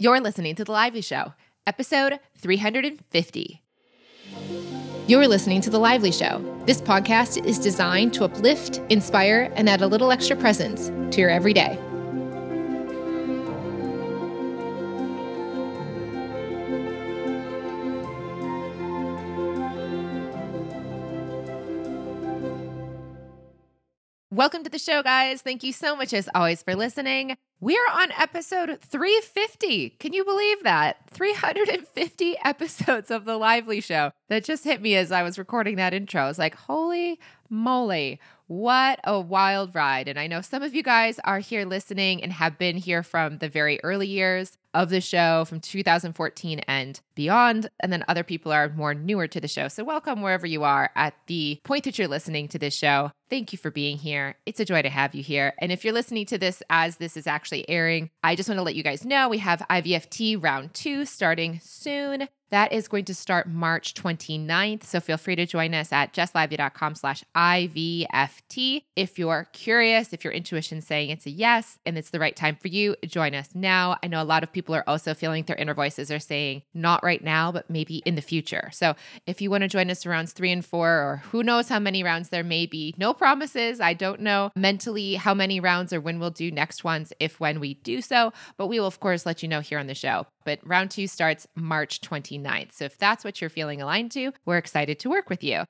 You're listening to The Lively Show, episode 350. You're listening to The Lively Show. This podcast is designed to uplift, inspire, and add a little extra presence to your everyday. Welcome to the show, guys. Thank you so much, as always, for listening. We are on episode 350. Can you believe that? 350 episodes of The Lively Show. That just hit me as I was recording that intro. I was like, holy moly, what a wild ride. And I know some of you guys are here listening and have been here from the very early years of the show from 2014 and beyond. And then other people are more newer to the show. So, welcome wherever you are at the point that you're listening to this show. Thank you for being here. It's a joy to have you here. And if you're listening to this as this is actually airing, I just want to let you guys know we have IVFT round two starting soon. That is going to start March 29th. So feel free to join us at jesslively.com slash IVFT. If you're curious, if your intuition's saying it's a yes and it's the right time for you, join us now. I know a lot of people are also feeling their inner voices are saying not right now, but maybe in the future. So if you want to join us rounds three and four, or who knows how many rounds there may be, no promises. I don't know mentally how many rounds or when we'll do next ones, if when we do so, but we will, of course, let you know here on the show. But round two starts March 29th. So if that's what you're feeling aligned to, we're excited to work with you.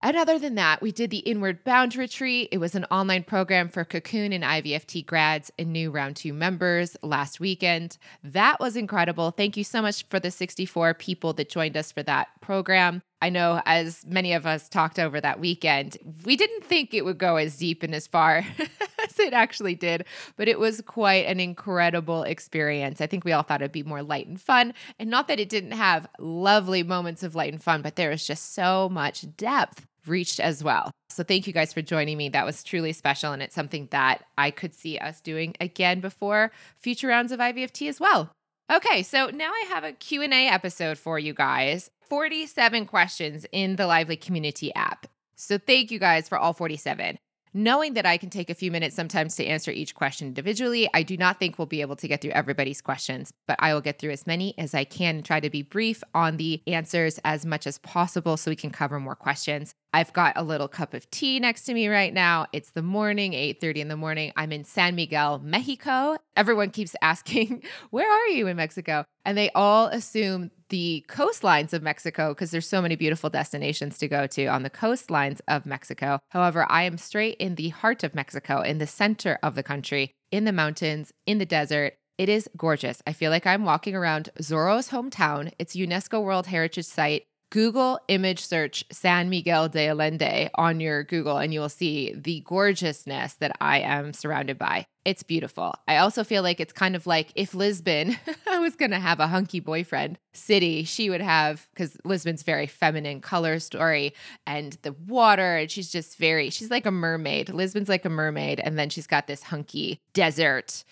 And other than that, we did the Inward Bound Retreat. It was an online program for Cocoon and IVFT grads and new round two members last weekend. That was incredible. Thank you so much for the 64 people that joined us for that program. I know as many of us talked over that weekend, we didn't think it would go as deep and as far as it actually did, but it was quite an incredible experience. I think we all thought it'd be more light and fun. And not that it didn't have lovely moments of light and fun, but there was just so much depth reached as well. So thank you guys for joining me. That was truly special and it's something that I could see us doing again before future rounds of IVFT as well. Okay, so now I have a Q&A episode for you guys. 47 questions in the Lively Community app. So thank you guys for all 47. Knowing that I can take a few minutes sometimes to answer each question individually, I do not think we'll be able to get through everybody's questions, but I will get through as many as I can and try to be brief on the answers as much as possible so we can cover more questions. I've got a little cup of tea next to me right now. It's the morning, 8:30 in the morning. I'm in San Miguel, Mexico. Everyone keeps asking, "Where are you in Mexico?" And they all assume the coastlines of Mexico because there's so many beautiful destinations to go to on the coastlines of Mexico. However, I am straight in the heart of Mexico, in the center of the country, in the mountains, in the desert. It is gorgeous. I feel like I'm walking around Zorro's hometown. It's UNESCO World Heritage Site. Google image search San Miguel de Allende on your Google, and you will see the gorgeousness that I am surrounded by. It's beautiful. I also feel like it's kind of like if Lisbon was going to have a hunky boyfriend city, she would have, because Lisbon's very feminine color story and the water, and she's just very, she's like a mermaid. Lisbon's like a mermaid, and then she's got this hunky desert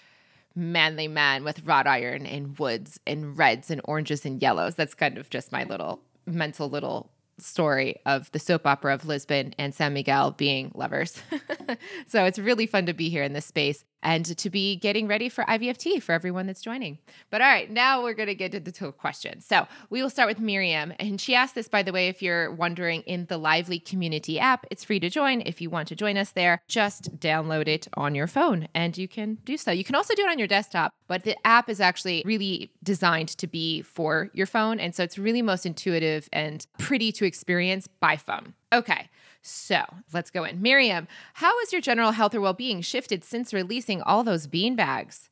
manly man with wrought iron and woods and reds and oranges and yellows. That's kind of just my little mental little story of the soap opera of Lisbon and San Miguel being lovers. so it's really fun to be here in this space and to be getting ready for IVFT for everyone that's joining. But all right, now we're going to get to the two questions. So we will start with Miriam. And she asked this, by the way, if you're wondering in the Lively Community app, it's free to join. If you want to join us there, just download it on your phone and you can do so. You can also do it on your desktop, but the app is actually really designed to be for your phone. And so it's really most intuitive and pretty to experience by phone. Okay. So let's go in. Miriam, how has your general health or well being shifted since releasing all those bean bags?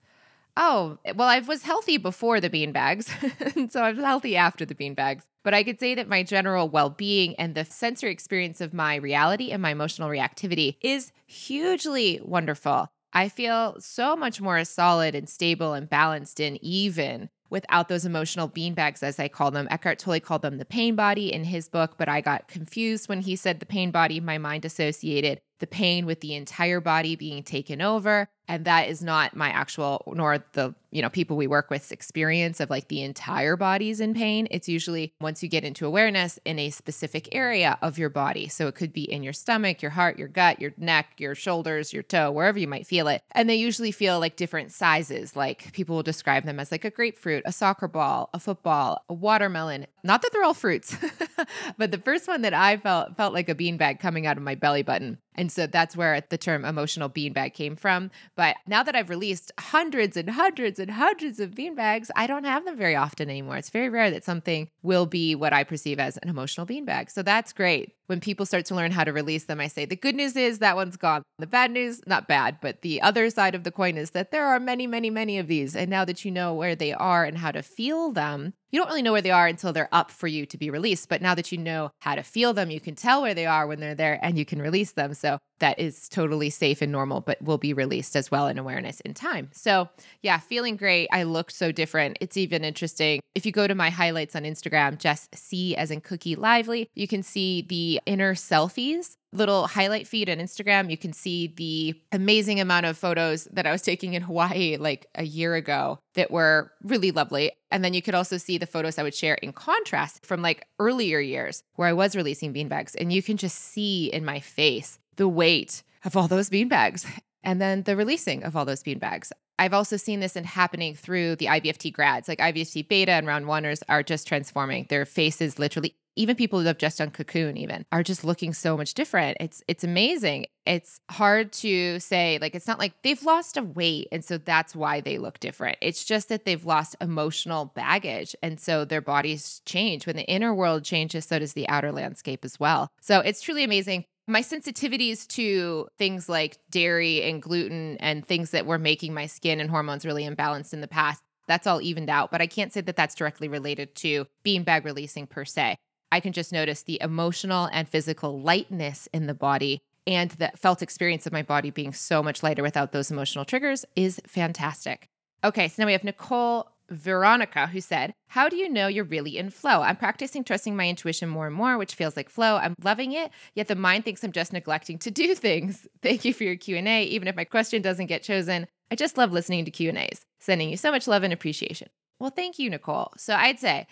Oh, well, I was healthy before the bean bags, so I'm healthy after the bean bags. But I could say that my general well being and the sensory experience of my reality and my emotional reactivity is hugely wonderful. I feel so much more solid and stable and balanced and even without those emotional beanbags, as I call them. Eckhart Tolle called them the pain body in his book, but I got confused when he said the pain body. My mind associated the pain with the entire body being taken over. And that is not my actual, nor the, you know, people we work with experience of like the entire body's in pain. It's usually once you get into awareness in a specific area of your body. So it could be in your stomach, your heart, your gut, your neck, your shoulders, your toe, wherever you might feel it. And they usually feel like different sizes. Like people will describe them as like a grapefruit, a soccer ball, a football, a watermelon. Not that they're all fruits, but the first one that I felt felt like a beanbag coming out of my belly button. And so that's where the term emotional beanbag came from. But now that I've released hundreds and hundreds and hundreds of beanbags, I don't have them very often anymore. It's very rare that something will be what I perceive as an emotional beanbag. So that's great. When people start to learn how to release them, I say the good news is that one's gone. The bad news, not bad, but the other side of the coin is that there are many, many, many of these. And now that you know where they are and how to feel them, you don't really know where they are until they're up for you to be released. But now that you know how to feel them, you can tell where they are when they're there and you can release them. So that is totally safe and normal, but will be released as well in awareness in time. So, yeah, feeling great. I looked so different. It's even interesting. If you go to my highlights on Instagram, Jess C as in Cookie Lively, you can see the inner selfies little highlight feed on Instagram, you can see the amazing amount of photos that I was taking in Hawaii like a year ago that were really lovely. And then you could also see the photos I would share in contrast from like earlier years where I was releasing beanbags. And you can just see in my face the weight of all those beanbags and then the releasing of all those beanbags. I've also seen this in happening through the IVFT grads, like IVFT beta and round oneers are just transforming. Their faces literally even people who have just done cocoon even are just looking so much different. It's it's amazing. It's hard to say like it's not like they've lost a weight and so that's why they look different. It's just that they've lost emotional baggage and so their bodies change. When the inner world changes so does the outer landscape as well. So it's truly amazing. My sensitivities to things like dairy and gluten and things that were making my skin and hormones really imbalanced in the past that's all evened out but i can't say that that's directly related to beanbag releasing per se I can just notice the emotional and physical lightness in the body and the felt experience of my body being so much lighter without those emotional triggers is fantastic. Okay, so now we have Nicole Veronica who said, How do you know you're really in flow? I'm practicing trusting my intuition more and more, which feels like flow. I'm loving it, yet the mind thinks I'm just neglecting to do things. Thank you for your Q&A. Even if my question doesn't get chosen, I just love listening to Q&As. Sending you so much love and appreciation. Well, thank you, Nicole. So I'd say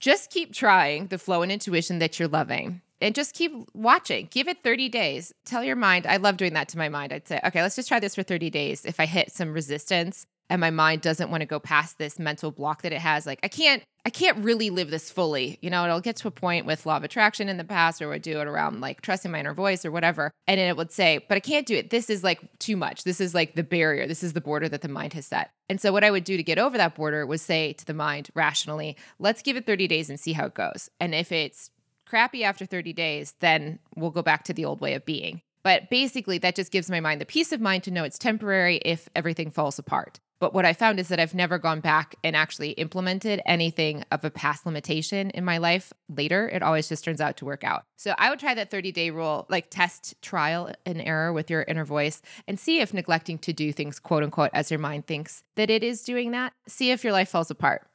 just keep trying the flow and intuition that you're loving and just keep watching. Give it 30 days. Tell your mind, I love doing that to my mind. I'd say, okay, let's just try this for 30 days. If I hit some resistance and my mind doesn't want to go past this mental block that it has, like I can't I can't really live this fully. You know, it'll get to a point with law of attraction in the past, or would do it around like trusting my inner voice or whatever. And it would say, but I can't do it. This is like too much. This is like the barrier. This is the border that the mind has set. And so, what I would do to get over that border was say to the mind rationally, let's give it 30 days and see how it goes. And if it's crappy after 30 days, then we'll go back to the old way of being. But basically, that just gives my mind the peace of mind to know it's temporary if everything falls apart. But what I found is that I've never gone back and actually implemented anything of a past limitation in my life later. It always just turns out to work out. So I would try that 30 day rule, like test trial and error with your inner voice and see if neglecting to do things, quote unquote, as your mind thinks that it is doing that. See if your life falls apart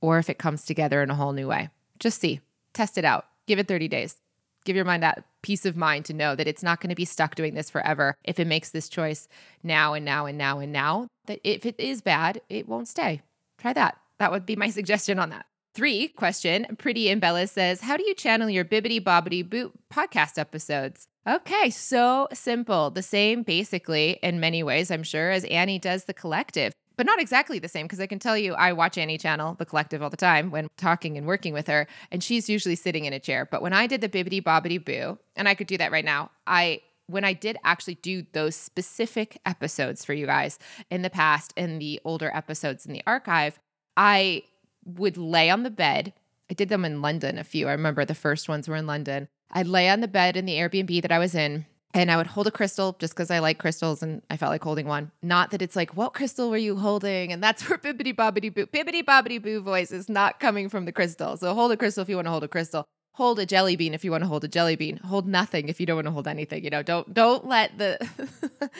or if it comes together in a whole new way. Just see, test it out, give it 30 days give your mind that peace of mind to know that it's not going to be stuck doing this forever if it makes this choice now and now and now and now that if it is bad it won't stay. Try that. That would be my suggestion on that. Three question pretty and bella says how do you channel your bibbity bobbity boot podcast episodes? Okay so simple. The same basically in many ways i'm sure as annie does the collective but not exactly the same because I can tell you I watch Annie Channel, the collective, all the time when talking and working with her, and she's usually sitting in a chair. But when I did the bibbity bobbity boo, and I could do that right now, I when I did actually do those specific episodes for you guys in the past, in the older episodes in the archive, I would lay on the bed. I did them in London a few. I remember the first ones were in London. I'd lay on the bed in the Airbnb that I was in and I would hold a crystal just because I like crystals and I felt like holding one. Not that it's like, what crystal were you holding? And that's where bibbity bobbity boo, bibbity bobbity boo voice is not coming from the crystal. So hold a crystal if you want to hold a crystal. Hold a jelly bean if you want to hold a jelly bean. Hold nothing if you don't want to hold anything. You know, don't don't let the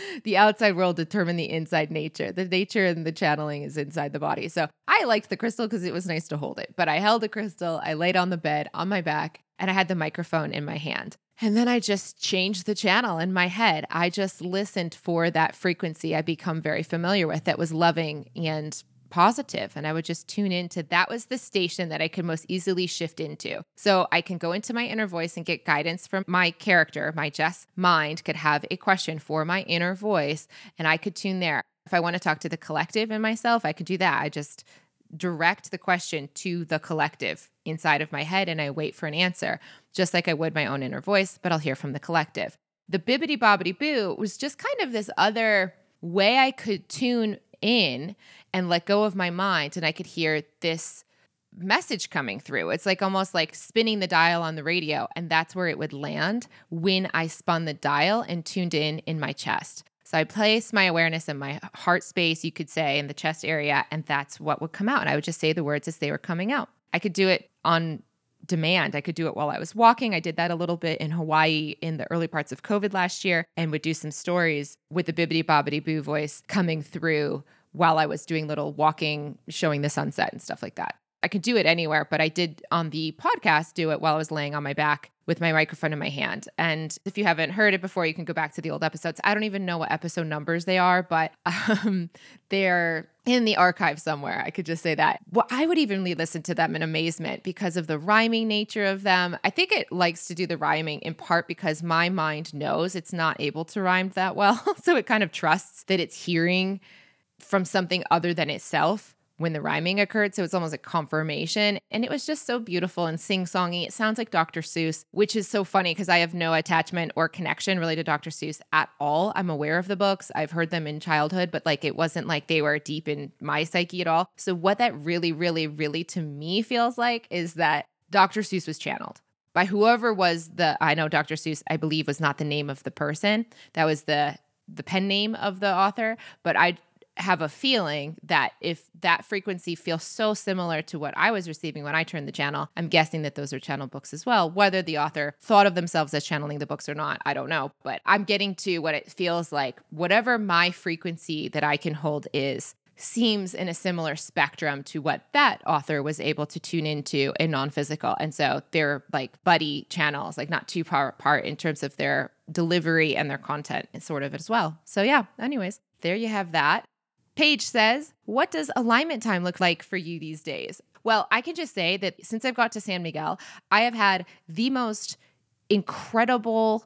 the outside world determine the inside nature. The nature and the channeling is inside the body. So I liked the crystal because it was nice to hold it. But I held the crystal. I laid on the bed on my back and I had the microphone in my hand. And then I just changed the channel in my head. I just listened for that frequency I become very familiar with that was loving and positive and I would just tune into that was the station that I could most easily shift into. So I can go into my inner voice and get guidance from my character, my Jess mind could have a question for my inner voice and I could tune there. If I want to talk to the collective in myself, I could do that. I just direct the question to the collective inside of my head and I wait for an answer, just like I would my own inner voice, but I'll hear from the collective. The bibbity bobbity boo was just kind of this other way I could tune in and let go of my mind and I could hear this message coming through. It's like almost like spinning the dial on the radio and that's where it would land when I spun the dial and tuned in in my chest. So I placed my awareness in my heart space, you could say, in the chest area, and that's what would come out. And I would just say the words as they were coming out. I could do it on demand. I could do it while I was walking. I did that a little bit in Hawaii in the early parts of COVID last year and would do some stories with the bibbity bobbity boo voice coming through while I was doing little walking, showing the sunset and stuff like that. I could do it anywhere, but I did on the podcast do it while I was laying on my back with my microphone in my hand. And if you haven't heard it before, you can go back to the old episodes. I don't even know what episode numbers they are, but um, they're in the archive somewhere. I could just say that. Well, I would even listen to them in amazement because of the rhyming nature of them. I think it likes to do the rhyming in part because my mind knows it's not able to rhyme that well. so it kind of trusts that it's hearing from something other than itself when the rhyming occurred. So it's almost a confirmation. And it was just so beautiful and sing songy. It sounds like Dr. Seuss, which is so funny because I have no attachment or connection really to Dr. Seuss at all. I'm aware of the books, I've heard them in childhood, but like it wasn't like they were deep in my psyche at all. So what that really, really, really to me feels like is that Dr. Seuss was channeled by whoever was the I know Dr. Seuss I believe was not the name of the person that was the the pen name of the author but I have a feeling that if that frequency feels so similar to what I was receiving when I turned the channel, I'm guessing that those are channel books as well. Whether the author thought of themselves as channeling the books or not, I don't know. But I'm getting to what it feels like. Whatever my frequency that I can hold is, seems in a similar spectrum to what that author was able to tune into in non physical. And so they're like buddy channels, like not too far apart in terms of their delivery and their content, sort of as well. So, yeah, anyways, there you have that. Paige says, What does alignment time look like for you these days? Well, I can just say that since I've got to San Miguel, I have had the most incredible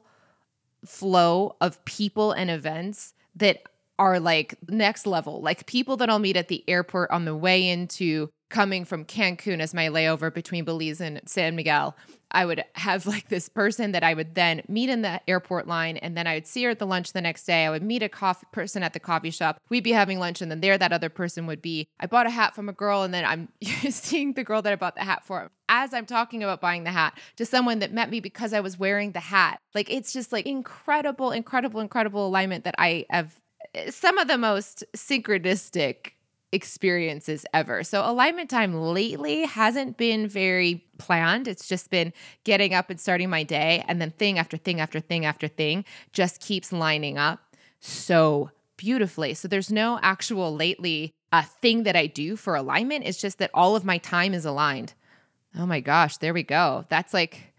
flow of people and events that are like next level, like people that I'll meet at the airport on the way into coming from Cancun as my layover between Belize and San Miguel. I would have like this person that I would then meet in the airport line, and then I would see her at the lunch the next day. I would meet a coffee person at the coffee shop. We'd be having lunch, and then there that other person would be. I bought a hat from a girl, and then I'm seeing the girl that I bought the hat for as I'm talking about buying the hat to someone that met me because I was wearing the hat. Like it's just like incredible, incredible, incredible alignment that I have. Some of the most synchronistic experiences ever. So alignment time lately hasn't been very planned. It's just been getting up and starting my day and then thing after thing after thing after thing just keeps lining up so beautifully. So there's no actual lately a thing that I do for alignment. It's just that all of my time is aligned. Oh my gosh, there we go. That's like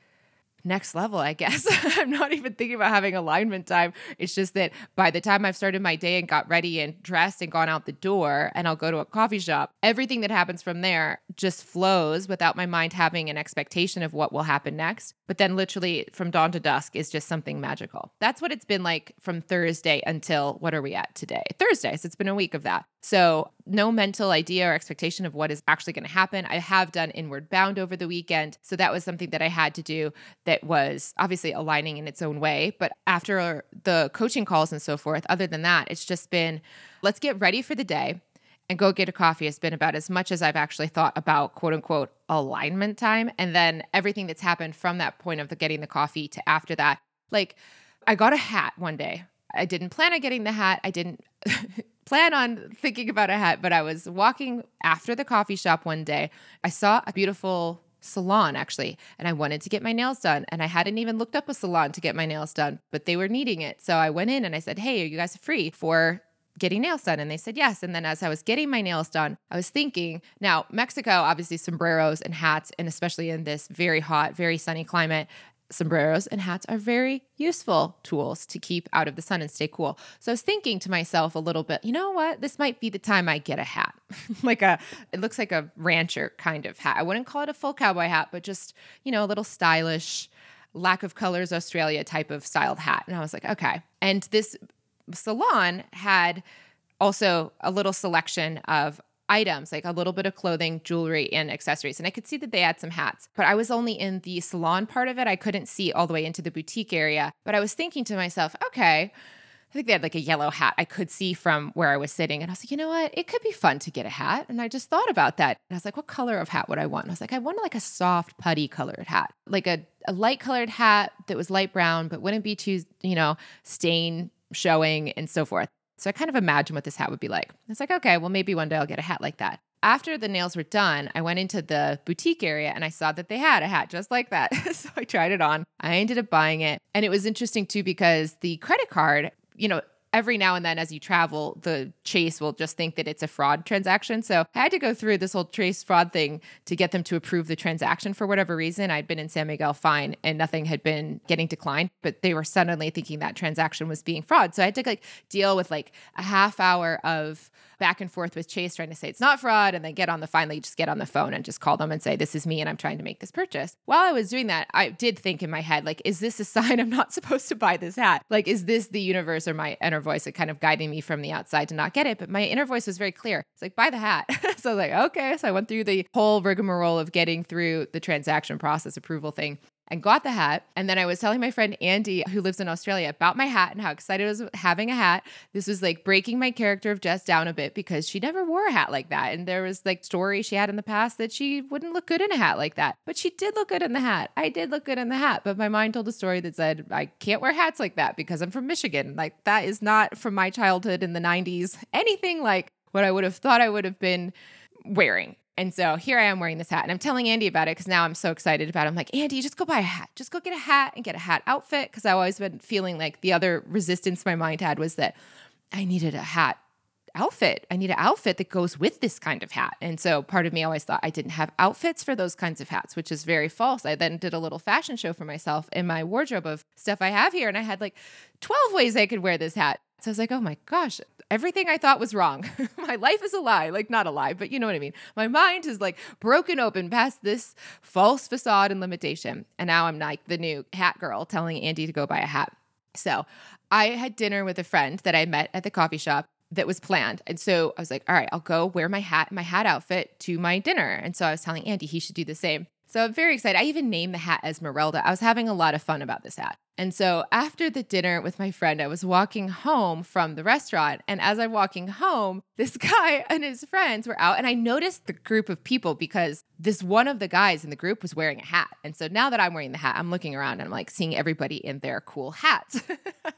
next level, I guess. I'm not even thinking about having alignment time. It's just that by the time I've started my day and got ready and dressed and gone out the door and I'll go to a coffee shop, everything that happens from there just flows without my mind having an expectation of what will happen next. But then literally from dawn to dusk is just something magical. That's what it's been like from Thursday until what are we at today? Thursday. So it's been a week of that. So, no mental idea or expectation of what is actually going to happen. I have done inward bound over the weekend. So, that was something that I had to do that was obviously aligning in its own way. But after the coaching calls and so forth, other than that, it's just been let's get ready for the day and go get a coffee has been about as much as I've actually thought about quote unquote alignment time. And then everything that's happened from that point of the getting the coffee to after that. Like, I got a hat one day. I didn't plan on getting the hat. I didn't plan on thinking about a hat, but I was walking after the coffee shop one day. I saw a beautiful salon actually, and I wanted to get my nails done. And I hadn't even looked up a salon to get my nails done, but they were needing it. So I went in and I said, Hey, are you guys free for getting nails done? And they said yes. And then as I was getting my nails done, I was thinking, now, Mexico, obviously, sombreros and hats, and especially in this very hot, very sunny climate, sombreros and hats are very useful tools to keep out of the sun and stay cool. So I was thinking to myself a little bit, you know what? This might be the time I get a hat. like a it looks like a rancher kind of hat. I wouldn't call it a full cowboy hat, but just, you know, a little stylish lack of colors Australia type of styled hat. And I was like, okay. And this salon had also a little selection of items, like a little bit of clothing, jewelry, and accessories. And I could see that they had some hats, but I was only in the salon part of it. I couldn't see all the way into the boutique area. But I was thinking to myself, okay, I think they had like a yellow hat I could see from where I was sitting. And I was like, you know what? It could be fun to get a hat. And I just thought about that. And I was like, what color of hat would I want? And I was like, I want like a soft putty colored hat, like a, a light colored hat that was light brown, but wouldn't be too, you know, stain showing and so forth. So I kind of imagined what this hat would be like. It's like, okay, well, maybe one day I'll get a hat like that. After the nails were done, I went into the boutique area and I saw that they had a hat just like that. so I tried it on. I ended up buying it. And it was interesting too because the credit card, you know, every now and then as you travel, the Chase will just think that it's a fraud transaction. So I had to go through this whole Chase fraud thing to get them to approve the transaction for whatever reason. I'd been in San Miguel fine and nothing had been getting declined, but they were suddenly thinking that transaction was being fraud. So I had to like deal with like a half hour of back and forth with Chase trying to say it's not fraud and then get on the finally just get on the phone and just call them and say this is me and I'm trying to make this purchase. While I was doing that, I did think in my head like is this a sign I'm not supposed to buy this hat? Like is this the universe or my inner voice that kind of guiding me from the outside to not get it? But my inner voice was very clear. It's like buy the hat. so I was like okay, so I went through the whole rigmarole of getting through the transaction process approval thing and got the hat. And then I was telling my friend Andy, who lives in Australia, about my hat and how excited I was having a hat. This was like breaking my character of Jess down a bit because she never wore a hat like that. And there was like stories she had in the past that she wouldn't look good in a hat like that. But she did look good in the hat. I did look good in the hat. But my mind told a story that said, I can't wear hats like that because I'm from Michigan. Like that is not from my childhood in the 90s, anything like what I would have thought I would have been wearing. And so here I am wearing this hat, and I'm telling Andy about it because now I'm so excited about it. I'm like, Andy, just go buy a hat. Just go get a hat and get a hat outfit. Because I've always been feeling like the other resistance my mind had was that I needed a hat outfit. I need an outfit that goes with this kind of hat. And so part of me always thought I didn't have outfits for those kinds of hats, which is very false. I then did a little fashion show for myself in my wardrobe of stuff I have here. And I had like 12 ways I could wear this hat. So I was like, oh my gosh, everything I thought was wrong. my life is a lie. Like, not a lie, but you know what I mean. My mind is like broken open past this false facade and limitation. And now I'm like the new hat girl telling Andy to go buy a hat. So I had dinner with a friend that I met at the coffee shop that was planned. And so I was like, all right, I'll go wear my hat, my hat outfit to my dinner. And so I was telling Andy he should do the same. So I'm very excited. I even named the hat Esmeralda. I was having a lot of fun about this hat. And so after the dinner with my friend, I was walking home from the restaurant. And as I'm walking home, this guy and his friends were out. And I noticed the group of people because this one of the guys in the group was wearing a hat. And so now that I'm wearing the hat, I'm looking around and I'm like seeing everybody in their cool hats.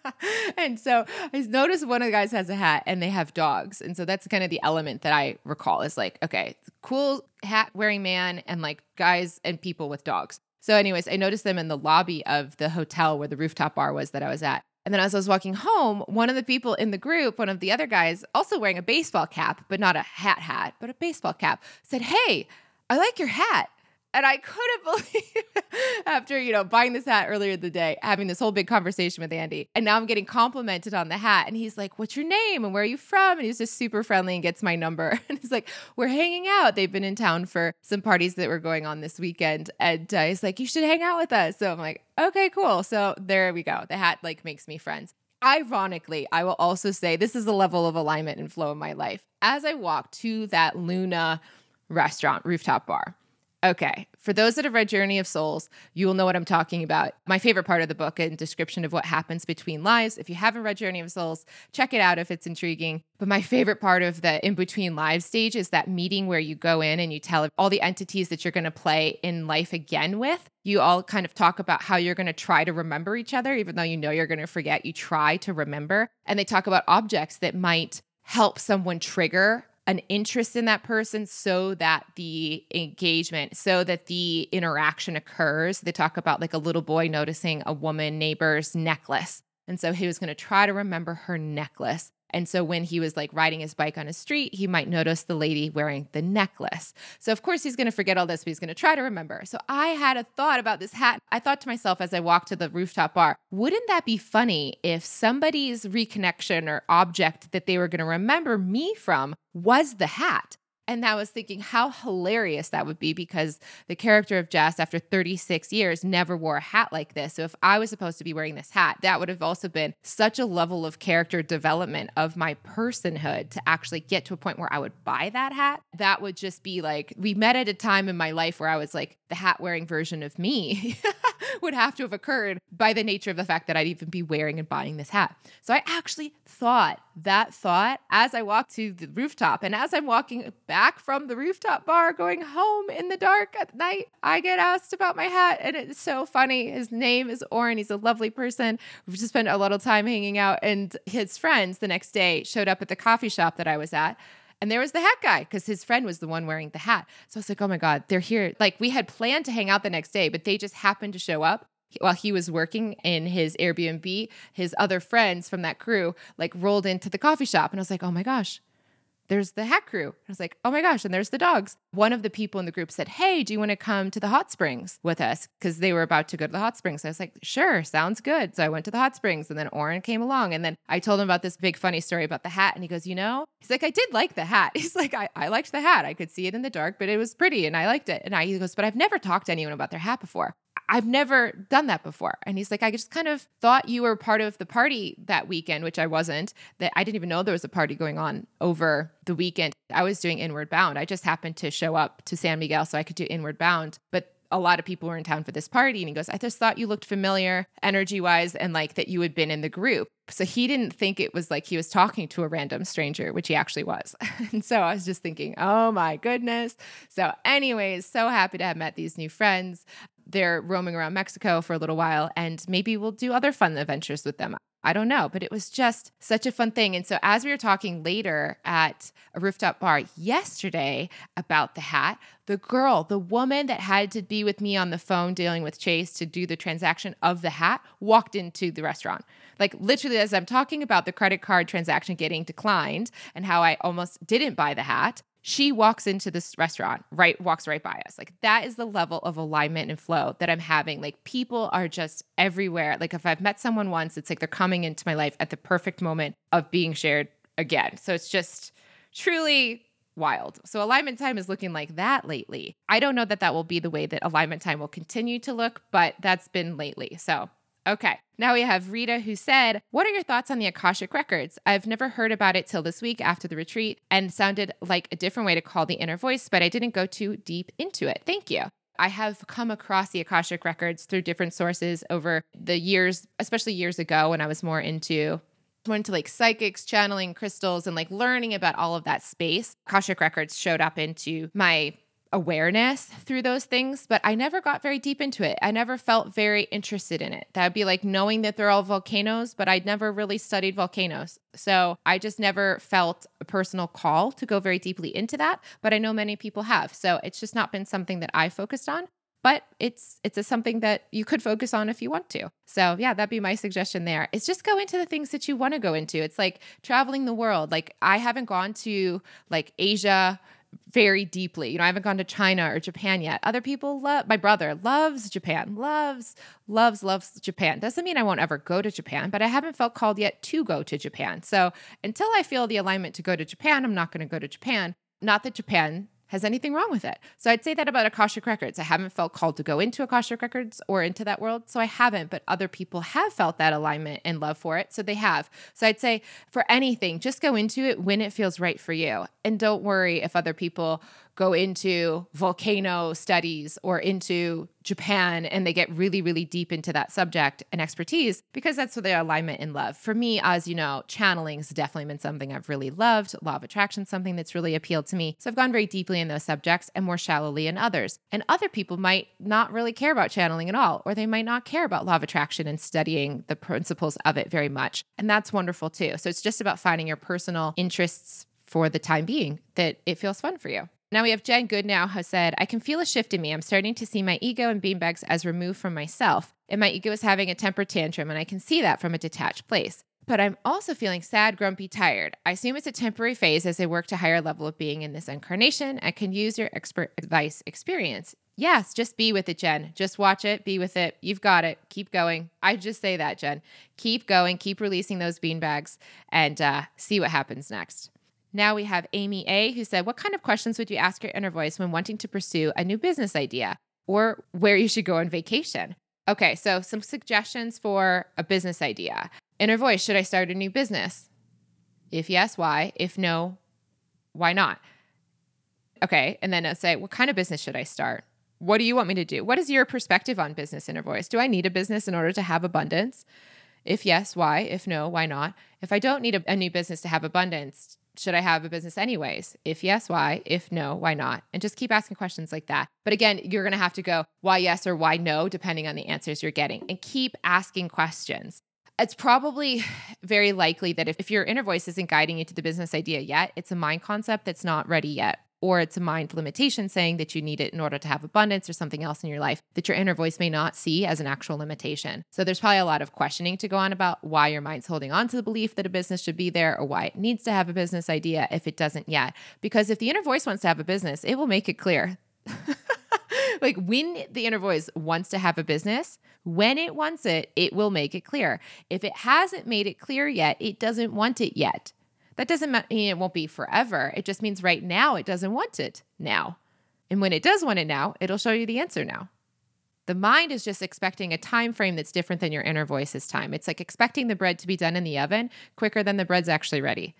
and so I noticed one of the guys has a hat and they have dogs. And so that's kind of the element that I recall is like, okay, cool hat wearing man and like guys and people with dogs. So, anyways, I noticed them in the lobby of the hotel where the rooftop bar was that I was at. And then as I was walking home, one of the people in the group, one of the other guys, also wearing a baseball cap, but not a hat hat, but a baseball cap, said, Hey, I like your hat. And I couldn't believe after, you know, buying this hat earlier in the day, having this whole big conversation with Andy. And now I'm getting complimented on the hat. And he's like, What's your name? And where are you from? And he's just super friendly and gets my number. And he's like, We're hanging out. They've been in town for some parties that were going on this weekend. And uh, he's like, You should hang out with us. So I'm like, Okay, cool. So there we go. The hat like makes me friends. Ironically, I will also say this is a level of alignment and flow in my life. As I walk to that Luna restaurant, rooftop bar, Okay. For those that have read Journey of Souls, you will know what I'm talking about. My favorite part of the book and description of what happens between lives. If you haven't read Journey of Souls, check it out if it's intriguing. But my favorite part of the in between lives stage is that meeting where you go in and you tell all the entities that you're going to play in life again with. You all kind of talk about how you're going to try to remember each other, even though you know you're going to forget, you try to remember. And they talk about objects that might help someone trigger an interest in that person so that the engagement, so that the interaction occurs. They talk about like a little boy noticing a woman neighbor's necklace. And so he was going to try to remember her necklace. And so when he was like riding his bike on a street, he might notice the lady wearing the necklace. So of course he's going to forget all this, but he's going to try to remember. So I had a thought about this hat. I thought to myself as I walked to the rooftop bar, wouldn't that be funny if somebody's reconnection or object that they were going to remember me from was the hat? And I was thinking how hilarious that would be because the character of Jess, after 36 years, never wore a hat like this. So if I was supposed to be wearing this hat, that would have also been such a level of character development of my personhood to actually get to a point where I would buy that hat. That would just be like, we met at a time in my life where I was like the hat wearing version of me. would have to have occurred by the nature of the fact that I'd even be wearing and buying this hat. So I actually thought that thought as I walked to the rooftop. And as I'm walking back from the rooftop bar going home in the dark at night, I get asked about my hat. And it's so funny. His name is Oren. He's a lovely person. We've just spent a little time hanging out. And his friends the next day showed up at the coffee shop that I was at. And there was the hat guy because his friend was the one wearing the hat. So I was like, oh my God, they're here. Like we had planned to hang out the next day, but they just happened to show up while he was working in his Airbnb, his other friends from that crew like rolled into the coffee shop. And I was like, oh my gosh, there's the hat crew. I was like, oh my gosh, and there's the dogs. One of the people in the group said, hey, do you want to come to the hot springs with us? Because they were about to go to the hot springs. I was like, sure, sounds good. So I went to the hot springs and then Oren came along. And then I told him about this big funny story about the hat. And he goes, you know, he's like, I did like the hat. He's like, I, I liked the hat. I could see it in the dark, but it was pretty and I liked it. And I, he goes, but I've never talked to anyone about their hat before. I've never done that before. And he's like, I just kind of thought you were part of the party that weekend, which I wasn't. That I didn't even know there was a party going on over the weekend. I was doing Inward Bound. I just happened to show up to San Miguel so I could do Inward Bound. But a lot of people were in town for this party. And he goes, I just thought you looked familiar energy wise and like that you had been in the group. So he didn't think it was like he was talking to a random stranger, which he actually was. and so I was just thinking, oh my goodness. So, anyways, so happy to have met these new friends they're roaming around Mexico for a little while, and maybe we'll do other fun adventures with them. I don't know, but it was just such a fun thing. And so, as we were talking later at a rooftop bar yesterday about the hat, the girl, the woman that had to be with me on the phone dealing with Chase to do the transaction of the hat, walked into the restaurant. Like, literally, as I'm talking about the credit card transaction getting declined and how I almost didn't buy the hat, she walks into this restaurant right walks right by us. Like that is the level of alignment and flow that i'm having. Like people are just everywhere. Like if i've met someone once it's like they're coming into my life at the perfect moment of being shared again. So it's just truly wild. So alignment time is looking like that lately. I don't know that that will be the way that alignment time will continue to look but that's been lately. So Okay. Now we have Rita who said, What are your thoughts on the Akashic Records? I've never heard about it till this week after the retreat and sounded like a different way to call the inner voice, but I didn't go too deep into it. Thank you. I have come across the Akashic Records through different sources over the years, especially years ago when I was more into more into like psychics, channeling crystals, and like learning about all of that space. Akashic Records showed up into my awareness through those things, but I never got very deep into it. I never felt very interested in it. That'd be like knowing that they're all volcanoes, but I'd never really studied volcanoes. So I just never felt a personal call to go very deeply into that, but I know many people have. So it's just not been something that I focused on. But it's it's a something that you could focus on if you want to. So yeah, that'd be my suggestion there. Is just go into the things that you want to go into. It's like traveling the world. Like I haven't gone to like Asia, very deeply. You know, I haven't gone to China or Japan yet. Other people love my brother loves Japan, loves, loves, loves Japan. Doesn't mean I won't ever go to Japan, but I haven't felt called yet to go to Japan. So until I feel the alignment to go to Japan, I'm not going to go to Japan. Not that Japan has anything wrong with it. So I'd say that about Akashic Records. I haven't felt called to go into Akashic Records or into that world. So I haven't, but other people have felt that alignment and love for it. So they have. So I'd say for anything, just go into it when it feels right for you. And don't worry if other people go into volcano studies or into Japan and they get really, really deep into that subject and expertise because that's their alignment in love. For me, as you know, channeling has definitely been something I've really loved. Law of attraction, something that's really appealed to me. So I've gone very deeply in those subjects and more shallowly in others. And other people might not really care about channeling at all, or they might not care about law of attraction and studying the principles of it very much. And that's wonderful too. So it's just about finding your personal interests for the time being that it feels fun for you. Now we have Jen Goodnow who said, I can feel a shift in me. I'm starting to see my ego and beanbags as removed from myself, and my ego is having a temper tantrum, and I can see that from a detached place. but I'm also feeling sad, grumpy, tired. I assume it's a temporary phase as I work to higher level of being in this incarnation. I can use your expert advice experience. Yes, just be with it, Jen. Just watch it, be with it. You've got it. Keep going. I just say that, Jen. Keep going, keep releasing those beanbags, and uh, see what happens next. Now we have Amy A, who said, What kind of questions would you ask your inner voice when wanting to pursue a new business idea or where you should go on vacation? Okay, so some suggestions for a business idea. Inner voice, should I start a new business? If yes, why? If no, why not? Okay, and then I'll say, What kind of business should I start? What do you want me to do? What is your perspective on business inner voice? Do I need a business in order to have abundance? If yes, why? If no, why not? If I don't need a, a new business to have abundance, should I have a business anyways? If yes, why? If no, why not? And just keep asking questions like that. But again, you're going to have to go why yes or why no, depending on the answers you're getting, and keep asking questions. It's probably very likely that if, if your inner voice isn't guiding you to the business idea yet, it's a mind concept that's not ready yet or it's a mind limitation saying that you need it in order to have abundance or something else in your life that your inner voice may not see as an actual limitation. So there's probably a lot of questioning to go on about why your mind's holding on to the belief that a business should be there or why it needs to have a business idea if it doesn't yet. Because if the inner voice wants to have a business, it will make it clear. like when the inner voice wants to have a business, when it wants it, it will make it clear. If it hasn't made it clear yet, it doesn't want it yet. That doesn't mean it won't be forever. It just means right now it doesn't want it now. And when it does want it now, it'll show you the answer now. The mind is just expecting a time frame that's different than your inner voice's time. It's like expecting the bread to be done in the oven quicker than the bread's actually ready.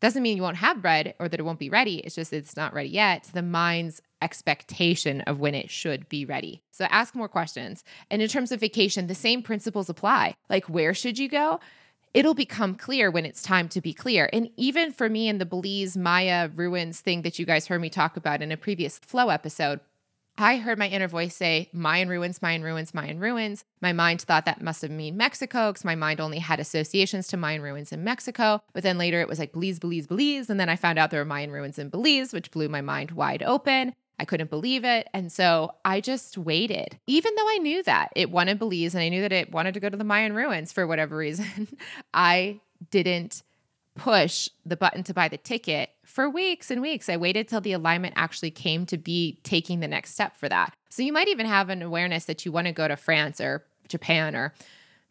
Doesn't mean you won't have bread or that it won't be ready. It's just it's not ready yet. The mind's expectation of when it should be ready. So ask more questions. And in terms of vacation, the same principles apply. Like, where should you go? It'll become clear when it's time to be clear. And even for me in the Belize Maya ruins thing that you guys heard me talk about in a previous flow episode, I heard my inner voice say, Mayan ruins, Mayan ruins, Mayan ruins. My mind thought that must have mean Mexico because my mind only had associations to Mayan ruins in Mexico. But then later it was like Belize, Belize, Belize. And then I found out there were Mayan ruins in Belize, which blew my mind wide open. I couldn't believe it. And so I just waited, even though I knew that it wanted Belize and I knew that it wanted to go to the Mayan ruins for whatever reason. I didn't push the button to buy the ticket for weeks and weeks. I waited till the alignment actually came to be taking the next step for that. So you might even have an awareness that you want to go to France or Japan or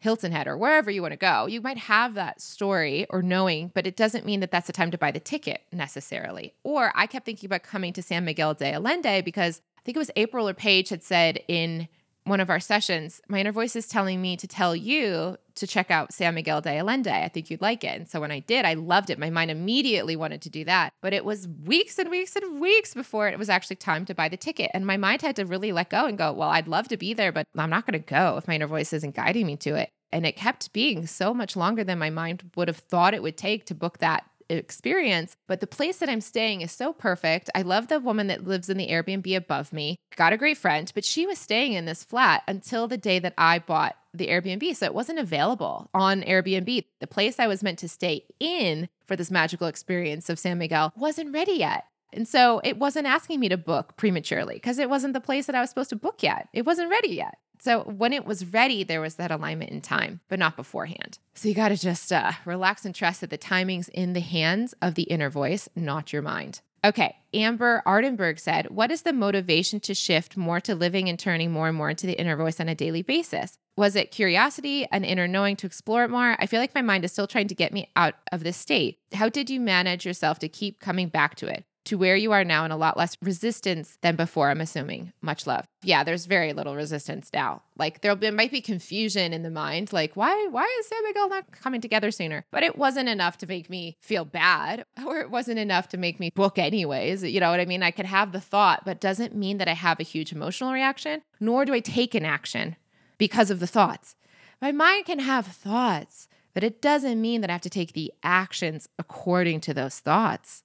Hilton Head or wherever you want to go. You might have that story or knowing, but it doesn't mean that that's the time to buy the ticket necessarily. Or I kept thinking about coming to San Miguel de Allende because I think it was April or Paige had said in one of our sessions, my inner voice is telling me to tell you to check out San Miguel de Allende. I think you'd like it. And so when I did, I loved it. My mind immediately wanted to do that. But it was weeks and weeks and weeks before it was actually time to buy the ticket. And my mind had to really let go and go, well, I'd love to be there, but I'm not going to go if my inner voice isn't guiding me to it. And it kept being so much longer than my mind would have thought it would take to book that experience. But the place that I'm staying is so perfect. I love the woman that lives in the Airbnb above me. Got a great friend, but she was staying in this flat until the day that I bought the Airbnb. So it wasn't available on Airbnb. The place I was meant to stay in for this magical experience of San Miguel wasn't ready yet. And so it wasn't asking me to book prematurely because it wasn't the place that I was supposed to book yet. It wasn't ready yet. So when it was ready, there was that alignment in time, but not beforehand. So you got to just uh, relax and trust that the timing's in the hands of the inner voice, not your mind. Okay, Amber Ardenberg said, What is the motivation to shift more to living and turning more and more into the inner voice on a daily basis? Was it curiosity, an inner knowing to explore it more? I feel like my mind is still trying to get me out of this state. How did you manage yourself to keep coming back to it? To where you are now and a lot less resistance than before, I'm assuming. Much love. Yeah, there's very little resistance now. Like there might be confusion in the mind, like why why is San Miguel not coming together sooner? But it wasn't enough to make me feel bad, or it wasn't enough to make me book anyways. You know what I mean? I could have the thought, but doesn't mean that I have a huge emotional reaction, nor do I take an action because of the thoughts. My mind can have thoughts, but it doesn't mean that I have to take the actions according to those thoughts.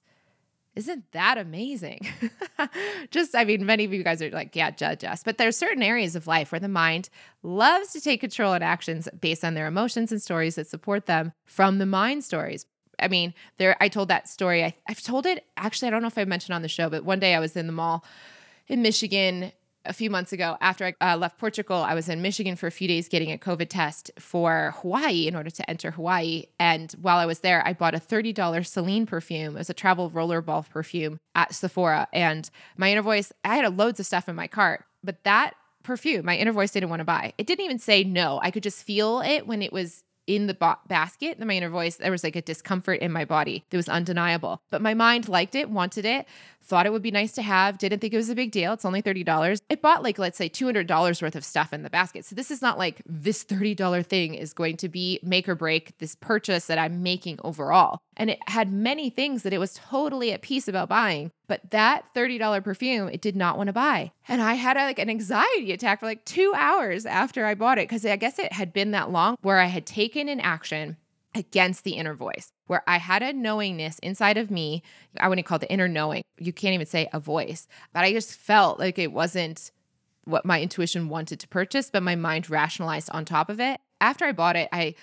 Isn't that amazing? Just, I mean, many of you guys are like, yeah, judge us. But there's certain areas of life where the mind loves to take control and actions based on their emotions and stories that support them from the mind stories. I mean, there I told that story. I, I've told it actually, I don't know if I mentioned on the show, but one day I was in the mall in Michigan a few months ago after I uh, left Portugal. I was in Michigan for a few days getting a COVID test for Hawaii in order to enter Hawaii. And while I was there, I bought a $30 Celine perfume. It was a travel rollerball perfume at Sephora. And my inner voice, I had loads of stuff in my cart, but that perfume, my inner voice didn't want to buy. It didn't even say no. I could just feel it when it was in the ba- basket, my inner voice, there was like a discomfort in my body that was undeniable. But my mind liked it, wanted it, thought it would be nice to have, didn't think it was a big deal. It's only $30. It bought like, let's say, $200 worth of stuff in the basket. So this is not like this $30 thing is going to be make or break this purchase that I'm making overall. And it had many things that it was totally at peace about buying. But that $30 perfume, it did not want to buy. And I had a, like an anxiety attack for like two hours after I bought it because I guess it had been that long where I had taken an action against the inner voice, where I had a knowingness inside of me. I wouldn't call it the inner knowing. You can't even say a voice, but I just felt like it wasn't what my intuition wanted to purchase, but my mind rationalized on top of it. After I bought it, I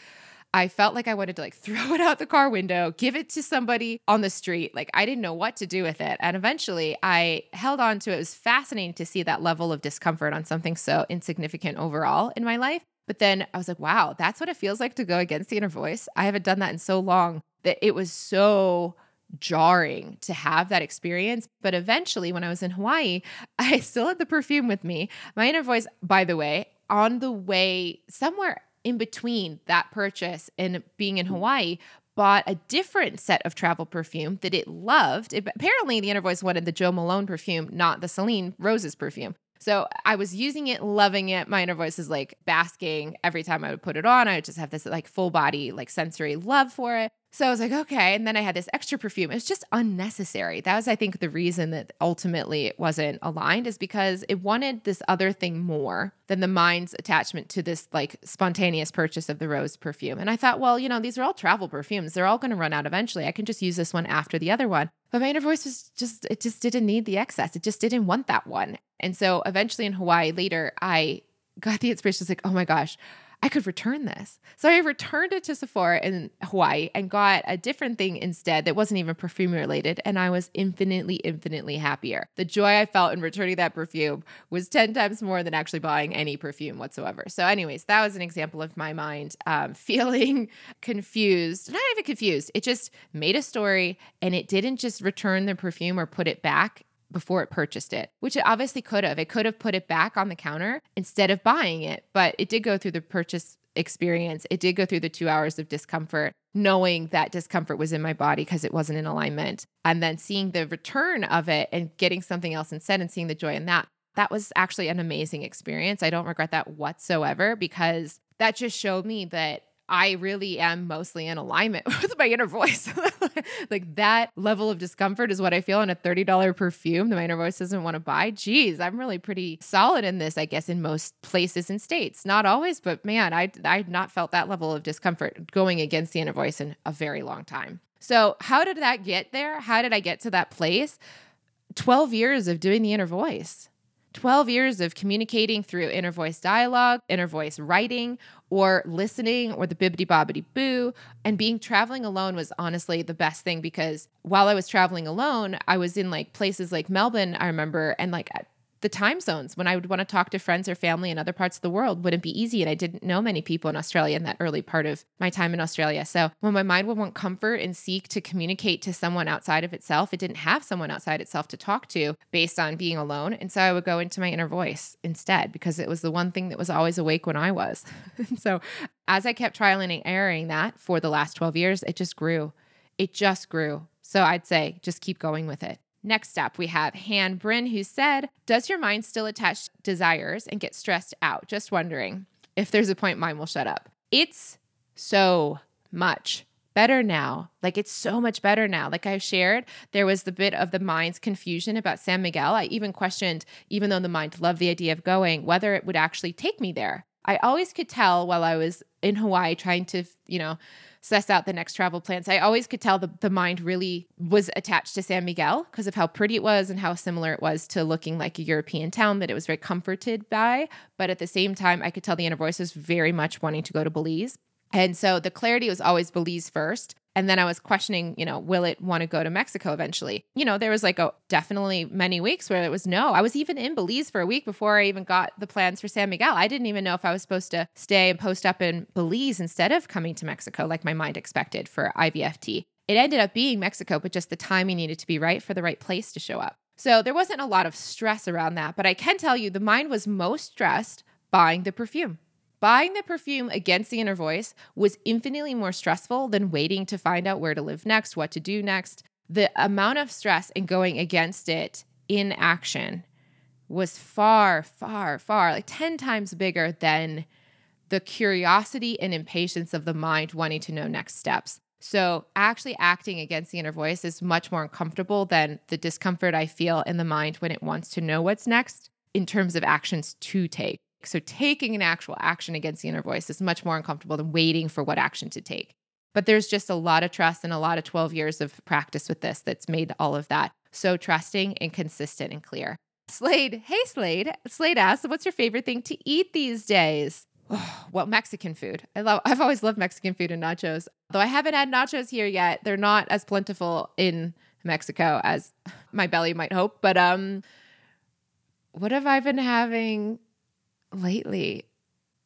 I felt like I wanted to like throw it out the car window, give it to somebody on the street. Like I didn't know what to do with it. And eventually I held on to it. It was fascinating to see that level of discomfort on something so insignificant overall in my life. But then I was like, wow, that's what it feels like to go against the inner voice. I haven't done that in so long that it was so jarring to have that experience. But eventually, when I was in Hawaii, I still had the perfume with me. My inner voice, by the way, on the way somewhere in between that purchase and being in mm. Hawaii, bought a different set of travel perfume that it loved. It, apparently, the inner voice wanted the Jo Malone perfume, not the Celine Roses perfume. So I was using it, loving it. My inner voice is like basking every time I would put it on. I would just have this like full body, like sensory love for it. So I was like, okay. And then I had this extra perfume. It was just unnecessary. That was, I think, the reason that ultimately it wasn't aligned is because it wanted this other thing more than the mind's attachment to this like spontaneous purchase of the rose perfume. And I thought, well, you know, these are all travel perfumes. They're all going to run out eventually. I can just use this one after the other one. But my inner voice was just, it just didn't need the excess. It just didn't want that one. And so eventually in Hawaii later, I got the inspiration. It's like, oh my gosh, I could return this. So I returned it to Sephora in Hawaii and got a different thing instead that wasn't even perfume related. And I was infinitely, infinitely happier. The joy I felt in returning that perfume was 10 times more than actually buying any perfume whatsoever. So, anyways, that was an example of my mind um, feeling confused. Not even confused, it just made a story and it didn't just return the perfume or put it back before it purchased it, which it obviously could have. It could have put it back on the counter instead of buying it, but it did go through the purchase experience. It did go through the two hours of discomfort, knowing that discomfort was in my body because it wasn't in alignment. And then seeing the return of it and getting something else instead and seeing the joy in that. That was actually an amazing experience. I don't regret that whatsoever because that just showed me that I really am mostly in alignment with my inner voice. like that level of discomfort is what I feel in a $30 perfume that my inner voice doesn't want to buy. Geez, I'm really pretty solid in this, I guess, in most places and states. Not always, but man, I I've not felt that level of discomfort going against the inner voice in a very long time. So, how did that get there? How did I get to that place? 12 years of doing the inner voice. 12 years of communicating through inner voice dialogue, inner voice writing, or listening, or the Bibbidi-Bobbidi-Boo. And being traveling alone was honestly the best thing because while I was traveling alone, I was in like places like Melbourne, I remember, and like the time zones when I would want to talk to friends or family in other parts of the world wouldn't be easy. And I didn't know many people in Australia in that early part of my time in Australia. So when my mind would want comfort and seek to communicate to someone outside of itself, it didn't have someone outside itself to talk to based on being alone. And so I would go into my inner voice instead because it was the one thing that was always awake when I was. and so as I kept trialing and erroring that for the last 12 years, it just grew. It just grew. So I'd say just keep going with it. Next up, we have Han Bryn, who said, Does your mind still attach desires and get stressed out? Just wondering if there's a point mine will shut up. It's so much better now. Like it's so much better now. Like I shared, there was the bit of the mind's confusion about San Miguel. I even questioned, even though the mind loved the idea of going, whether it would actually take me there. I always could tell while I was in Hawaii trying to, you know, suss out the next travel plans. I always could tell the, the mind really was attached to San Miguel because of how pretty it was and how similar it was to looking like a European town that it was very comforted by. But at the same time, I could tell the inner voice was very much wanting to go to Belize. And so the clarity was always Belize first. And then I was questioning, you know, will it want to go to Mexico eventually? You know, there was like a definitely many weeks where it was no. I was even in Belize for a week before I even got the plans for San Miguel. I didn't even know if I was supposed to stay and post up in Belize instead of coming to Mexico like my mind expected for IVFT. It ended up being Mexico, but just the timing needed to be right for the right place to show up. So there wasn't a lot of stress around that, but I can tell you the mind was most stressed buying the perfume. Buying the perfume against the inner voice was infinitely more stressful than waiting to find out where to live next, what to do next. The amount of stress in going against it in action was far, far, far, like 10 times bigger than the curiosity and impatience of the mind wanting to know next steps. So, actually acting against the inner voice is much more uncomfortable than the discomfort I feel in the mind when it wants to know what's next in terms of actions to take. So, taking an actual action against the inner voice is much more uncomfortable than waiting for what action to take. But there's just a lot of trust and a lot of 12 years of practice with this that's made all of that so trusting and consistent and clear. Slade, hey Slade. Slade asks, what's your favorite thing to eat these days? Oh, well, Mexican food. I love I've always loved Mexican food and nachos. Though I haven't had nachos here yet. They're not as plentiful in Mexico as my belly might hope. But um what have I been having lately?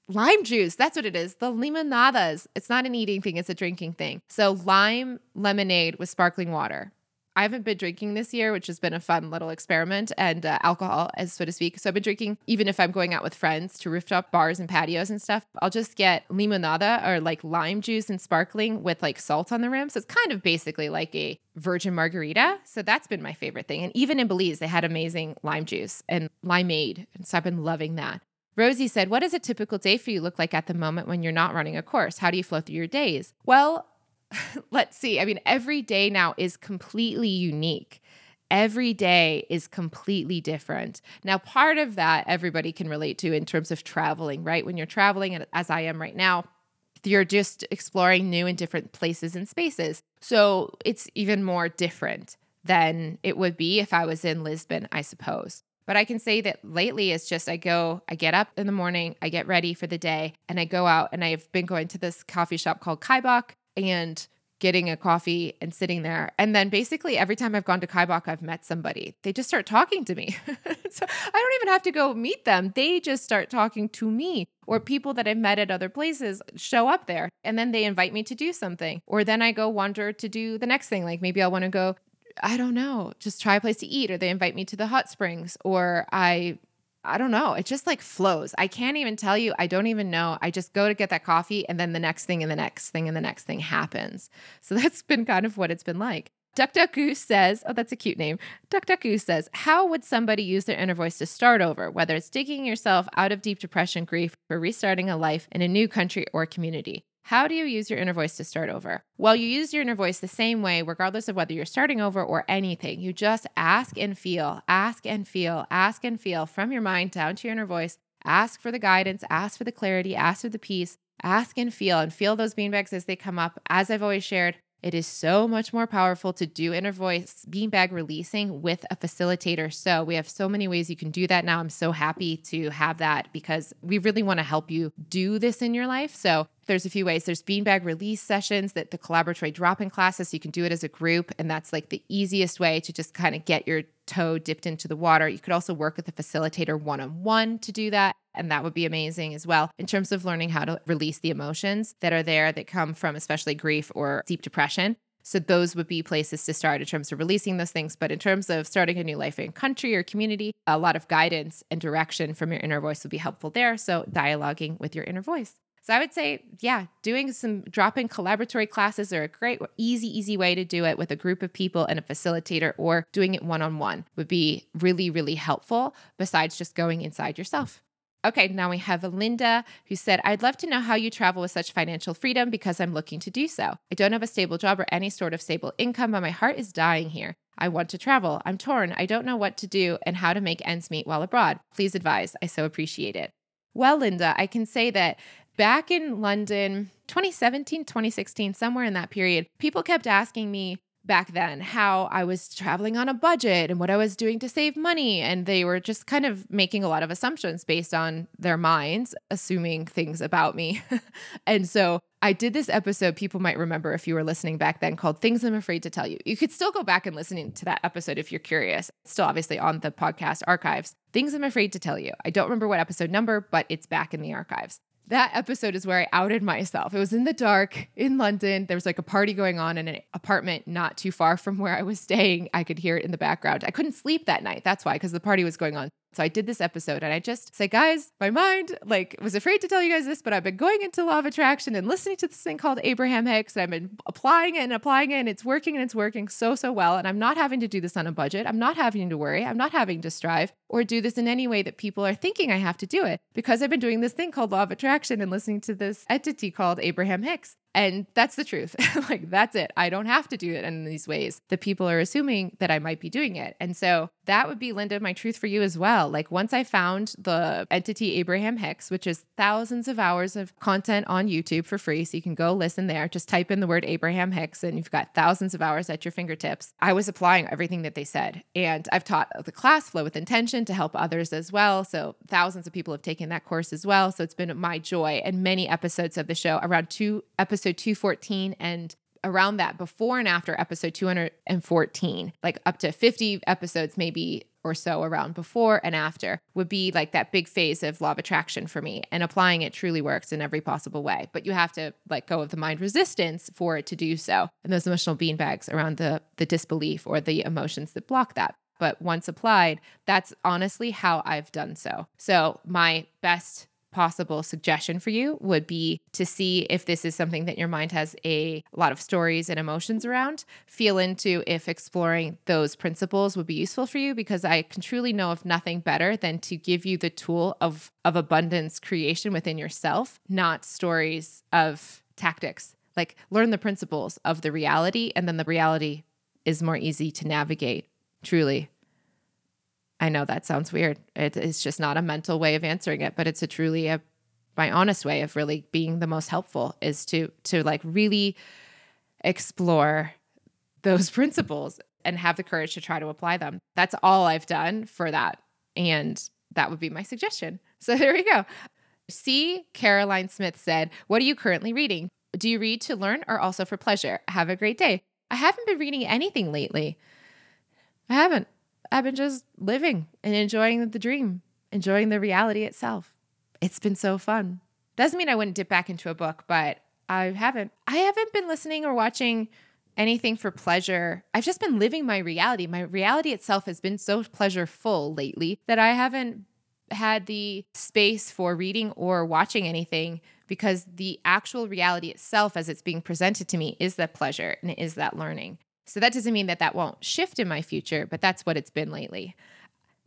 Lime juice. That's what it is. The limonadas. It's not an eating thing, it's a drinking thing. So, lime lemonade with sparkling water. I haven't been drinking this year, which has been a fun little experiment, and uh, alcohol, as so to speak. So I've been drinking, even if I'm going out with friends to rooftop bars and patios and stuff, I'll just get limonada or like lime juice and sparkling with like salt on the rim. So it's kind of basically like a virgin margarita. So that's been my favorite thing. And even in Belize, they had amazing lime juice and limeade. And so I've been loving that. Rosie said, What does a typical day for you look like at the moment when you're not running a course? How do you flow through your days? Well, let's see. I mean, every day now is completely unique. Every day is completely different. Now, part of that everybody can relate to in terms of traveling, right? When you're traveling, as I am right now, you're just exploring new and different places and spaces. So it's even more different than it would be if I was in Lisbon, I suppose. But I can say that lately it's just I go, I get up in the morning, I get ready for the day, and I go out and I've been going to this coffee shop called Kaibach and getting a coffee and sitting there. And then basically every time I've gone to Kaibach, I've met somebody. They just start talking to me. so I don't even have to go meet them. They just start talking to me. Or people that I've met at other places show up there and then they invite me to do something. Or then I go wander to do the next thing. Like maybe I want to go, I don't know, just try a place to eat. Or they invite me to the hot springs. Or I I don't know. It just like flows. I can't even tell you. I don't even know. I just go to get that coffee and then the next thing and the next thing and the next thing happens. So that's been kind of what it's been like. Duck Duck Goose says, oh, that's a cute name. Duck Duck Goose says, how would somebody use their inner voice to start over, whether it's digging yourself out of deep depression, grief, or restarting a life in a new country or community? How do you use your inner voice to start over? Well, you use your inner voice the same way, regardless of whether you're starting over or anything. You just ask and feel, ask and feel, ask and feel from your mind down to your inner voice. Ask for the guidance, ask for the clarity, ask for the peace, ask and feel, and feel those beanbags as they come up. As I've always shared, it is so much more powerful to do inner voice beanbag releasing with a facilitator. So, we have so many ways you can do that now. I'm so happy to have that because we really want to help you do this in your life. So, there's a few ways. There's beanbag release sessions that the collaboratory drop in classes. You can do it as a group. And that's like the easiest way to just kind of get your toe dipped into the water. You could also work with a facilitator one on one to do that. And that would be amazing as well in terms of learning how to release the emotions that are there that come from especially grief or deep depression. So those would be places to start in terms of releasing those things. But in terms of starting a new life in country or community, a lot of guidance and direction from your inner voice would be helpful there. So dialoguing with your inner voice. So I would say, yeah, doing some drop in collaboratory classes are a great, easy, easy way to do it with a group of people and a facilitator, or doing it one on one would be really, really helpful besides just going inside yourself. Okay, now we have Linda who said, I'd love to know how you travel with such financial freedom because I'm looking to do so. I don't have a stable job or any sort of stable income, but my heart is dying here. I want to travel. I'm torn. I don't know what to do and how to make ends meet while abroad. Please advise. I so appreciate it. Well, Linda, I can say that back in London, 2017, 2016, somewhere in that period, people kept asking me, back then how I was traveling on a budget and what I was doing to save money. And they were just kind of making a lot of assumptions based on their minds, assuming things about me. and so I did this episode, people might remember if you were listening back then, called Things I'm Afraid to Tell You. You could still go back and listen to that episode if you're curious. It's still obviously on the podcast archives. Things I'm Afraid to Tell You. I don't remember what episode number, but it's back in the archives that episode is where I outed myself. It was in the dark in London. There was like a party going on in an apartment not too far from where I was staying. I could hear it in the background. I couldn't sleep that night. That's why, because the party was going on. So I did this episode and I just say, guys, my mind like was afraid to tell you guys this, but I've been going into law of attraction and listening to this thing called Abraham Hicks. And I've been applying it and applying it and it's working and it's working so, so well. And I'm not having to do this on a budget. I'm not having to worry. I'm not having to strive or do this in any way that people are thinking I have to do it because I've been doing this thing called law of attraction and listening to this entity called Abraham Hicks. And that's the truth. like, that's it. I don't have to do it in these ways. The people are assuming that I might be doing it. And so that would be, Linda, my truth for you as well. Like, once I found the entity Abraham Hicks, which is thousands of hours of content on YouTube for free. So you can go listen there. Just type in the word Abraham Hicks and you've got thousands of hours at your fingertips. I was applying everything that they said. And I've taught the class Flow with Intention to help others as well. So thousands of people have taken that course as well. So it's been my joy and many episodes of the show, around two episode 214 and around that before and after episode 214 like up to 50 episodes maybe or so around before and after would be like that big phase of law of attraction for me and applying it truly works in every possible way but you have to let go of the mind resistance for it to do so and those emotional beanbags around the the disbelief or the emotions that block that but once applied that's honestly how I've done so so my best possible suggestion for you would be to see if this is something that your mind has a lot of stories and emotions around. Feel into if exploring those principles would be useful for you because I can truly know of nothing better than to give you the tool of of abundance creation within yourself, not stories of tactics. Like learn the principles of the reality and then the reality is more easy to navigate. Truly. I know that sounds weird. It's just not a mental way of answering it, but it's a truly a my honest way of really being the most helpful is to to like really explore those principles and have the courage to try to apply them. That's all I've done for that. And that would be my suggestion. So there we go. C. Caroline Smith said, What are you currently reading? Do you read to learn or also for pleasure? Have a great day. I haven't been reading anything lately. I haven't. I've been just living and enjoying the dream, enjoying the reality itself. It's been so fun. Doesn't mean I wouldn't dip back into a book, but I haven't. I haven't been listening or watching anything for pleasure. I've just been living my reality. My reality itself has been so pleasureful lately that I haven't had the space for reading or watching anything because the actual reality itself, as it's being presented to me, is that pleasure and it is that learning. So that doesn't mean that that won't shift in my future, but that's what it's been lately.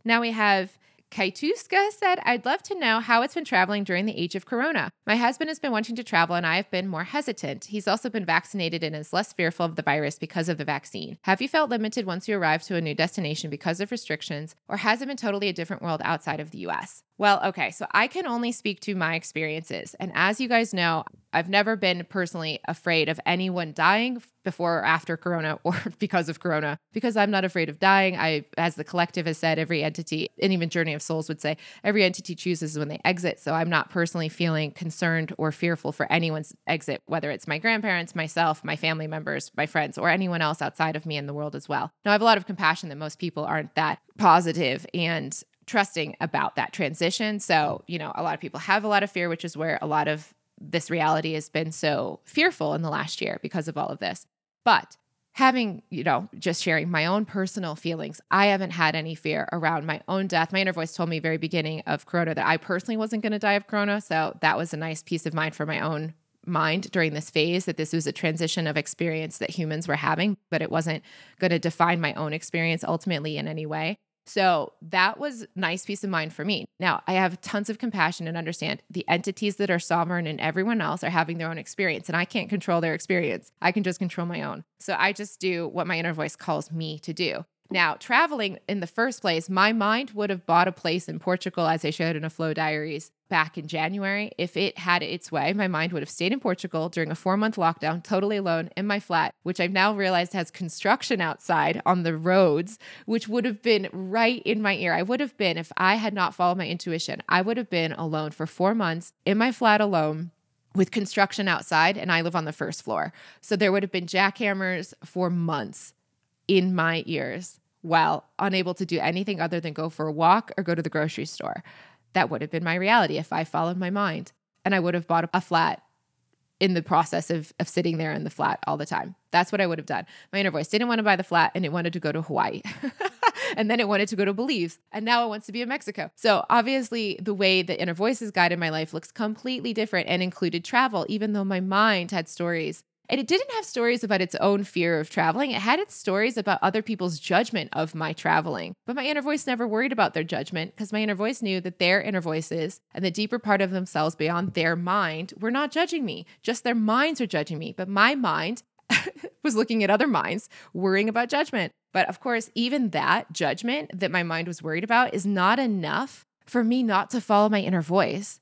Now we have Kaituska said, I'd love to know how it's been traveling during the age of Corona. My husband has been wanting to travel and I have been more hesitant. He's also been vaccinated and is less fearful of the virus because of the vaccine. Have you felt limited once you arrive to a new destination because of restrictions, or has it been totally a different world outside of the US? Well, okay, so I can only speak to my experiences. And as you guys know, I've never been personally afraid of anyone dying before or after Corona or because of Corona, because I'm not afraid of dying. I, as the collective has said, every entity, and even Journey of Souls would say, every entity chooses when they exit. So I'm not personally feeling concerned or fearful for anyone's exit, whether it's my grandparents, myself, my family members, my friends, or anyone else outside of me in the world as well. Now, I have a lot of compassion that most people aren't that positive and trusting about that transition. So, mm. you know, a lot of people have a lot of fear, which is where a lot of this reality has been so fearful in the last year because of all of this. But having, you know, just sharing my own personal feelings, I haven't had any fear around my own death. My inner voice told me very beginning of Corona that I personally wasn't going to die of Corona. So that was a nice peace of mind for my own mind during this phase that this was a transition of experience that humans were having, but it wasn't going to define my own experience ultimately in any way. So that was nice peace of mind for me. Now, I have tons of compassion and understand the entities that are sovereign and everyone else are having their own experience, and I can't control their experience. I can just control my own. So I just do what my inner voice calls me to do. Now, traveling in the first place, my mind would have bought a place in Portugal, as I showed in a Flow Diaries back in January. If it had its way, my mind would have stayed in Portugal during a four month lockdown, totally alone in my flat, which I've now realized has construction outside on the roads, which would have been right in my ear. I would have been, if I had not followed my intuition, I would have been alone for four months in my flat alone with construction outside, and I live on the first floor. So there would have been jackhammers for months in my ears while unable to do anything other than go for a walk or go to the grocery store. That would have been my reality if I followed my mind. And I would have bought a flat in the process of, of sitting there in the flat all the time. That's what I would have done. My inner voice didn't want to buy the flat and it wanted to go to Hawaii. and then it wanted to go to Belize. And now it wants to be in Mexico. So obviously, the way the inner voices guided my life looks completely different and included travel, even though my mind had stories and it didn't have stories about its own fear of traveling. It had its stories about other people's judgment of my traveling. But my inner voice never worried about their judgment because my inner voice knew that their inner voices and the deeper part of themselves beyond their mind were not judging me. Just their minds are judging me. But my mind was looking at other minds, worrying about judgment. But of course, even that judgment that my mind was worried about is not enough for me not to follow my inner voice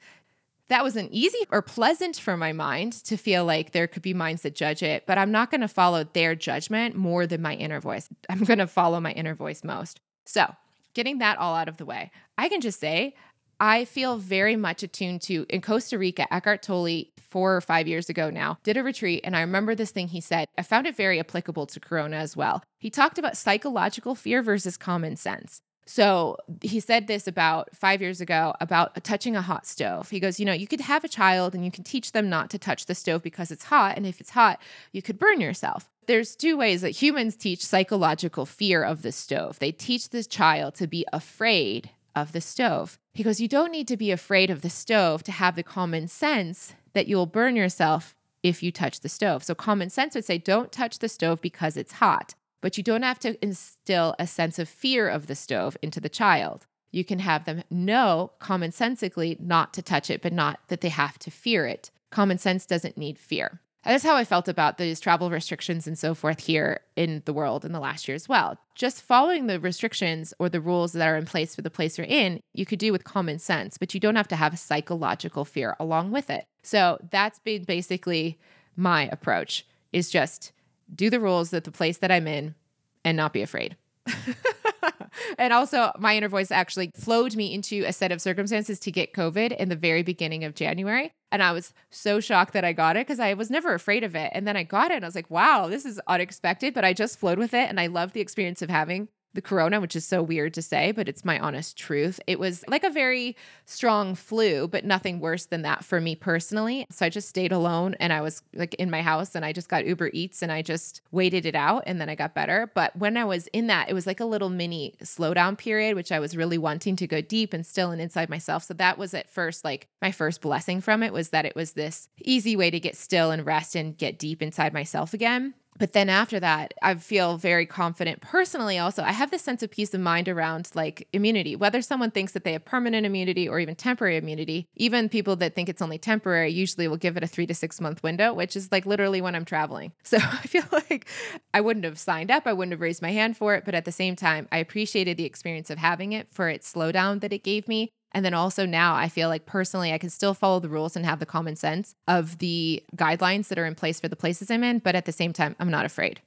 that wasn't easy or pleasant for my mind to feel like there could be minds that judge it, but I'm not going to follow their judgment more than my inner voice. I'm going to follow my inner voice most. So, getting that all out of the way, I can just say I feel very much attuned to in Costa Rica, Eckhart Tolle, four or five years ago now, did a retreat. And I remember this thing he said. I found it very applicable to Corona as well. He talked about psychological fear versus common sense. So he said this about five years ago about touching a hot stove. He goes, You know, you could have a child and you can teach them not to touch the stove because it's hot. And if it's hot, you could burn yourself. There's two ways that humans teach psychological fear of the stove. They teach this child to be afraid of the stove. He goes, You don't need to be afraid of the stove to have the common sense that you'll burn yourself if you touch the stove. So, common sense would say, Don't touch the stove because it's hot but you don't have to instill a sense of fear of the stove into the child. You can have them know commonsensically not to touch it, but not that they have to fear it. Common sense doesn't need fear. that's how I felt about these travel restrictions and so forth here in the world in the last year as well. Just following the restrictions or the rules that are in place for the place you're in, you could do with common sense, but you don't have to have a psychological fear along with it. So that's been basically my approach is just do the rules that the place that I'm in and not be afraid. and also, my inner voice actually flowed me into a set of circumstances to get COVID in the very beginning of January. And I was so shocked that I got it because I was never afraid of it. And then I got it and I was like, wow, this is unexpected, but I just flowed with it. And I love the experience of having the corona, which is so weird to say, but it's my honest truth. It was like a very strong flu, but nothing worse than that for me personally. So I just stayed alone and I was like in my house and I just got Uber Eats and I just waited it out and then I got better. But when I was in that, it was like a little mini slowdown period, which I was really wanting to go deep and still and inside myself. So that was at first like my first blessing from it was that it was this easy way to get still and rest and get deep inside myself again. But then after that, I feel very confident personally. Also, I have this sense of peace of mind around like immunity, whether someone thinks that they have permanent immunity or even temporary immunity. Even people that think it's only temporary usually will give it a three to six month window, which is like literally when I'm traveling. So I feel like I wouldn't have signed up, I wouldn't have raised my hand for it. But at the same time, I appreciated the experience of having it for its slowdown that it gave me. And then also now I feel like personally I can still follow the rules and have the common sense of the guidelines that are in place for the places I'm in, but at the same time, I'm not afraid.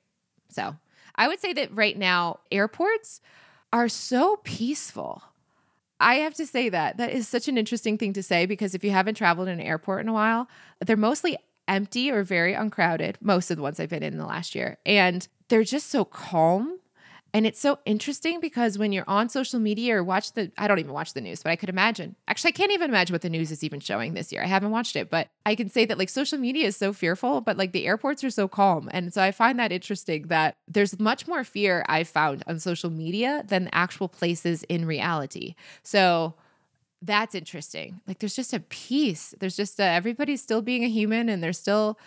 So I would say that right now, airports are so peaceful. I have to say that. That is such an interesting thing to say because if you haven't traveled in an airport in a while, they're mostly empty or very uncrowded, most of the ones I've been in the last year. And they're just so calm and it's so interesting because when you're on social media or watch the, I don't even watch the news, but I could imagine. Actually, I can't even imagine what the news is even showing this year. I haven't watched it, but I can say that like social media is so fearful, but like the airports are so calm. And so I find that interesting that there's much more fear I've found on social media than actual places in reality. So that's interesting. Like there's just a peace. There's just a, everybody's still being a human and they're still,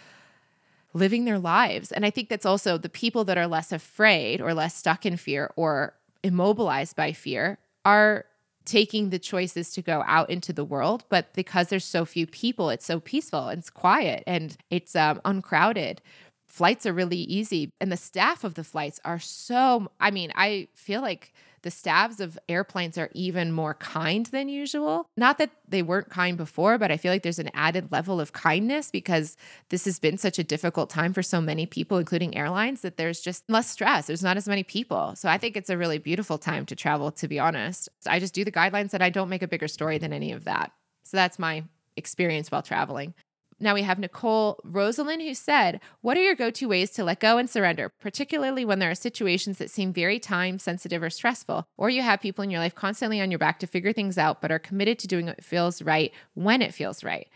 living their lives. And I think that's also the people that are less afraid or less stuck in fear or immobilized by fear are taking the choices to go out into the world but because there's so few people it's so peaceful it's quiet and it's um, uncrowded flights are really easy and the staff of the flights are so I mean, I feel like the staffs of airplanes are even more kind than usual. Not that they weren't kind before, but I feel like there's an added level of kindness because this has been such a difficult time for so many people, including airlines, that there's just less stress. There's not as many people. So I think it's a really beautiful time to travel, to be honest. So I just do the guidelines and I don't make a bigger story than any of that. So that's my experience while traveling. Now we have Nicole Rosalind who said, What are your go to ways to let go and surrender, particularly when there are situations that seem very time sensitive or stressful, or you have people in your life constantly on your back to figure things out, but are committed to doing what feels right when it feels right?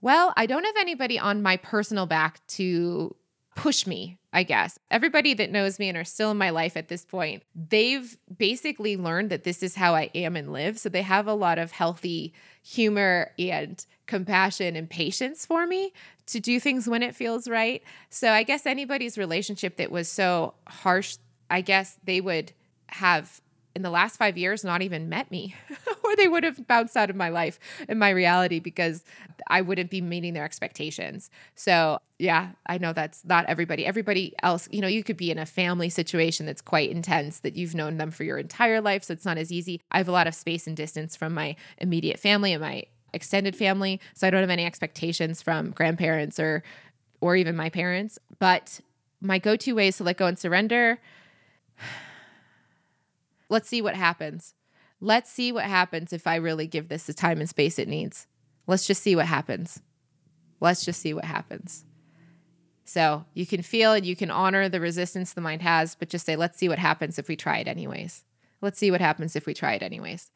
Well, I don't have anybody on my personal back to push me, I guess. Everybody that knows me and are still in my life at this point, they've basically learned that this is how I am and live. So they have a lot of healthy humor and compassion and patience for me to do things when it feels right. So I guess anybody's relationship that was so harsh, I guess they would have in the last five years not even met me, or they would have bounced out of my life and my reality because I wouldn't be meeting their expectations. So, yeah, I know that's not everybody. Everybody else, you know, you could be in a family situation that's quite intense that you've known them for your entire life. So it's not as easy. I have a lot of space and distance from my immediate family and my extended family, so I don't have any expectations from grandparents or or even my parents. But my go-to ways to let go and surrender. Let's see what happens. Let's see what happens if I really give this the time and space it needs. Let's just see what happens. Let's just see what happens. So you can feel and you can honor the resistance the mind has, but just say, let's see what happens if we try it anyways. Let's see what happens if we try it anyways.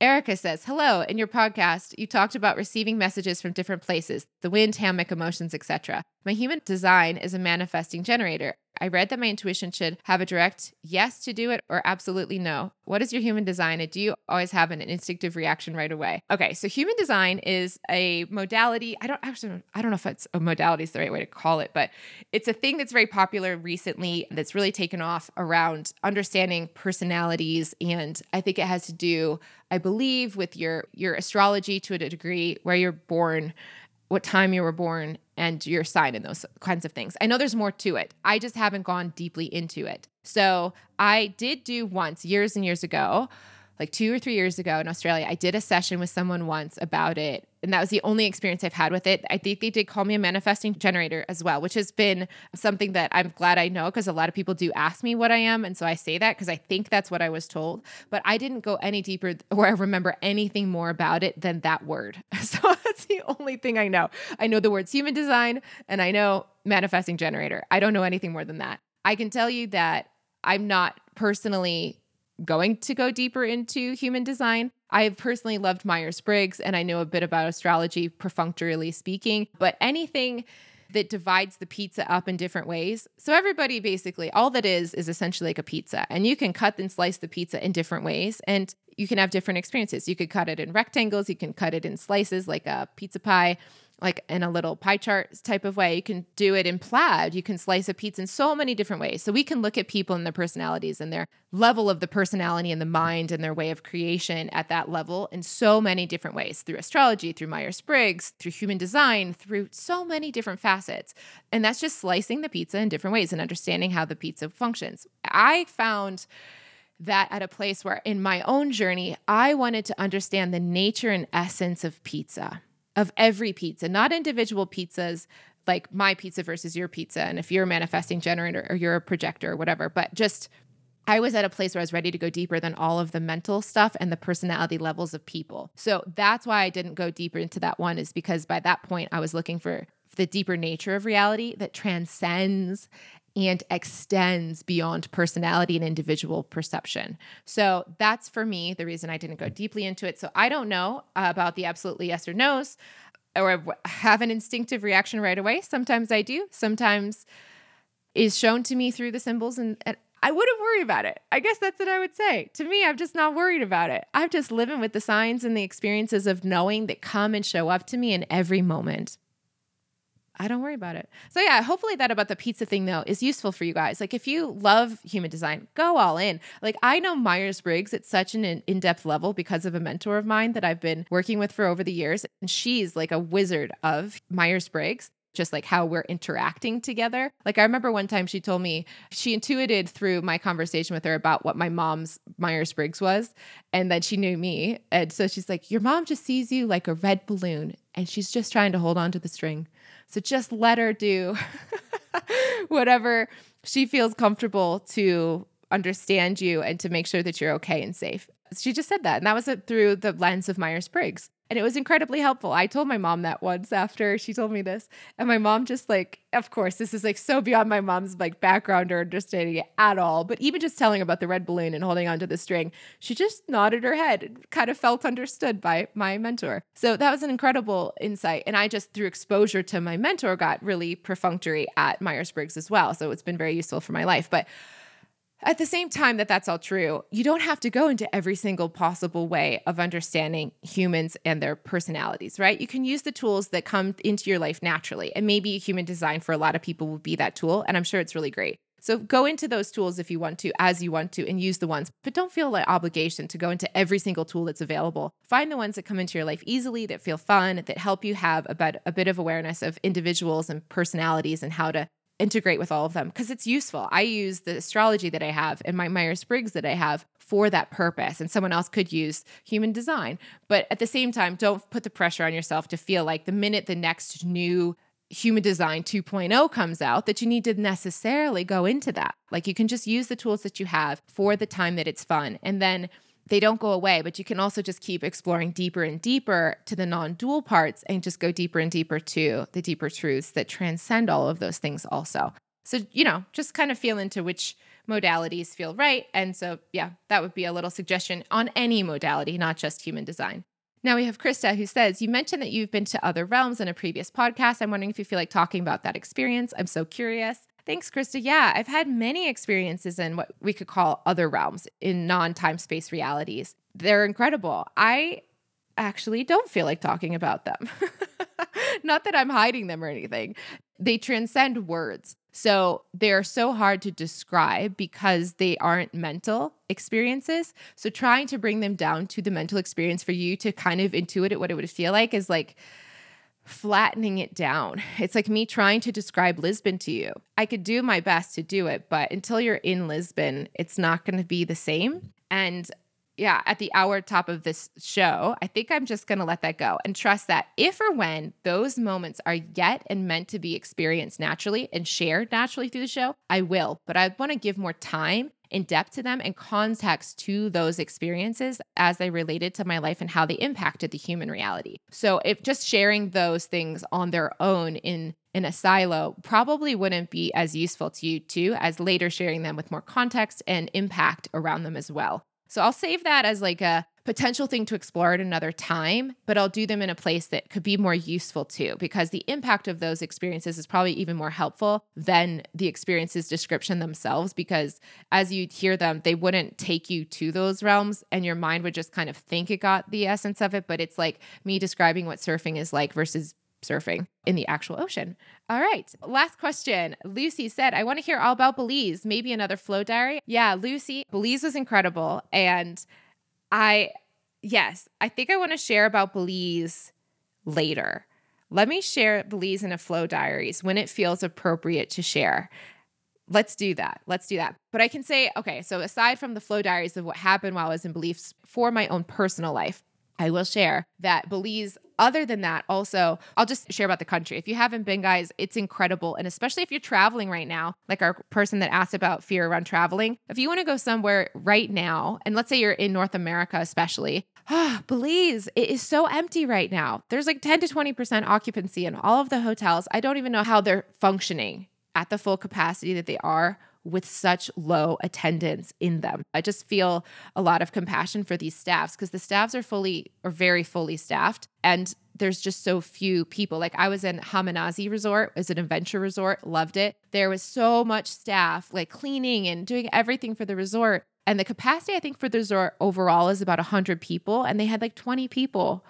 Erica says, Hello, in your podcast, you talked about receiving messages from different places, the wind, hammock, emotions, etc. My human design is a manifesting generator. I read that my intuition should have a direct yes to do it or absolutely no. What is your human design? And do you always have an instinctive reaction right away? Okay, so human design is a modality. I don't actually, I don't know if it's a modality is the right way to call it, but it's a thing that's very popular recently that's really taken off around understanding personalities. And I think it has to do, I believe, with your your astrology to a degree, where you're born what time you were born and your sign and those kinds of things. I know there's more to it. I just haven't gone deeply into it. So I did do once years and years ago like two or three years ago in Australia, I did a session with someone once about it. And that was the only experience I've had with it. I think they did call me a manifesting generator as well, which has been something that I'm glad I know because a lot of people do ask me what I am. And so I say that because I think that's what I was told. But I didn't go any deeper or I remember anything more about it than that word. So that's the only thing I know. I know the words human design and I know manifesting generator. I don't know anything more than that. I can tell you that I'm not personally going to go deeper into human design. I have personally loved Myers Briggs and I know a bit about astrology, perfunctorily speaking, but anything that divides the pizza up in different ways. So, everybody basically, all that is, is essentially like a pizza. And you can cut and slice the pizza in different ways. And you can have different experiences. You could cut it in rectangles, you can cut it in slices like a pizza pie like in a little pie chart type of way. You can do it in plaid. You can slice a pizza in so many different ways. So we can look at people and their personalities and their level of the personality and the mind and their way of creation at that level in so many different ways through astrology, through Myers Briggs, through human design, through so many different facets. And that's just slicing the pizza in different ways and understanding how the pizza functions. I found that at a place where in my own journey, I wanted to understand the nature and essence of pizza of every pizza, not individual pizzas like my pizza versus your pizza. And if you're a manifesting generator or you're a projector or whatever, but just I was at a place where I was ready to go deeper than all of the mental stuff and the personality levels of people. So that's why I didn't go deeper into that one, is because by that point I was looking for the deeper nature of reality that transcends and extends beyond personality and individual perception. So that's for me the reason I didn't go deeply into it. So I don't know about the absolutely yes or no's or have an instinctive reaction right away. Sometimes I do. Sometimes is shown to me through the symbols and, and I wouldn't worry about it. I guess that's what I would say. To me, I'm just not worried about it. I'm just living with the signs and the experiences of knowing that come and show up to me in every moment. I don't worry about it. So yeah, hopefully that about the pizza thing though is useful for you guys. Like if you love human design, go all in. Like I know Myers Briggs at such an in-depth level because of a mentor of mine that I've been working with for over the years and she's like a wizard of Myers Briggs. just like how we're interacting together. Like I remember one time she told me she intuited through my conversation with her about what my mom's Myers Briggs was. And then she knew me. And so she's like, Your mom just sees you like a red balloon and she's just trying to hold on to the string. So just let her do whatever she feels comfortable to understand you and to make sure that you're okay and safe. She just said that. And that was it through the lens of Myers Briggs. And it was incredibly helpful. I told my mom that once after she told me this. And my mom just like, of course, this is like so beyond my mom's like background or understanding it at all. But even just telling about the red balloon and holding onto the string, she just nodded her head and kind of felt understood by my mentor. So that was an incredible insight. And I just through exposure to my mentor got really perfunctory at Myers-Briggs as well. So it's been very useful for my life. But at the same time that that's all true, you don't have to go into every single possible way of understanding humans and their personalities, right? You can use the tools that come into your life naturally. And maybe human design for a lot of people will be that tool. And I'm sure it's really great. So go into those tools if you want to, as you want to, and use the ones, but don't feel like obligation to go into every single tool that's available. Find the ones that come into your life easily, that feel fun, that help you have a bit, a bit of awareness of individuals and personalities and how to integrate with all of them because it's useful. I use the astrology that I have and my Myers Briggs that I have for that purpose. And someone else could use human design. But at the same time, don't put the pressure on yourself to feel like the minute the next new human design 2.0 comes out that you need to necessarily go into that. Like you can just use the tools that you have for the time that it's fun. And then they don't go away, but you can also just keep exploring deeper and deeper to the non dual parts and just go deeper and deeper to the deeper truths that transcend all of those things, also. So, you know, just kind of feel into which modalities feel right. And so, yeah, that would be a little suggestion on any modality, not just human design. Now we have Krista who says, You mentioned that you've been to other realms in a previous podcast. I'm wondering if you feel like talking about that experience. I'm so curious. Thanks, Krista. Yeah, I've had many experiences in what we could call other realms in non time space realities. They're incredible. I actually don't feel like talking about them. Not that I'm hiding them or anything. They transcend words. So they're so hard to describe because they aren't mental experiences. So trying to bring them down to the mental experience for you to kind of intuit it, what it would feel like is like, flattening it down. It's like me trying to describe Lisbon to you. I could do my best to do it, but until you're in Lisbon, it's not going to be the same. And yeah, at the hour top of this show, I think I'm just going to let that go and trust that if or when those moments are yet and meant to be experienced naturally and shared naturally through the show, I will. But I want to give more time in depth to them and context to those experiences as they related to my life and how they impacted the human reality. So if just sharing those things on their own in in a silo probably wouldn't be as useful to you too as later sharing them with more context and impact around them as well. So I'll save that as like a potential thing to explore at another time, but I'll do them in a place that could be more useful too, because the impact of those experiences is probably even more helpful than the experiences description themselves. Because as you hear them, they wouldn't take you to those realms, and your mind would just kind of think it got the essence of it. But it's like me describing what surfing is like versus surfing in the actual ocean. All right. Last question. Lucy said, I want to hear all about Belize, maybe another flow diary. Yeah, Lucy, Belize was incredible. And I, yes, I think I want to share about Belize later. Let me share Belize in a flow diaries when it feels appropriate to share. Let's do that. Let's do that. But I can say, okay, so aside from the flow diaries of what happened while I was in Belize for my own personal life, I will share that Belize, other than that, also, I'll just share about the country. If you haven't been, guys, it's incredible. And especially if you're traveling right now, like our person that asked about fear around traveling, if you want to go somewhere right now, and let's say you're in North America, especially, ah, Belize, it is so empty right now. There's like 10 to 20% occupancy in all of the hotels. I don't even know how they're functioning at the full capacity that they are with such low attendance in them. I just feel a lot of compassion for these staffs because the staffs are fully or very fully staffed and there's just so few people. Like I was in Hamanasi Resort, it's an adventure resort, loved it. There was so much staff like cleaning and doing everything for the resort. And the capacity I think for the resort overall is about 100 people and they had like 20 people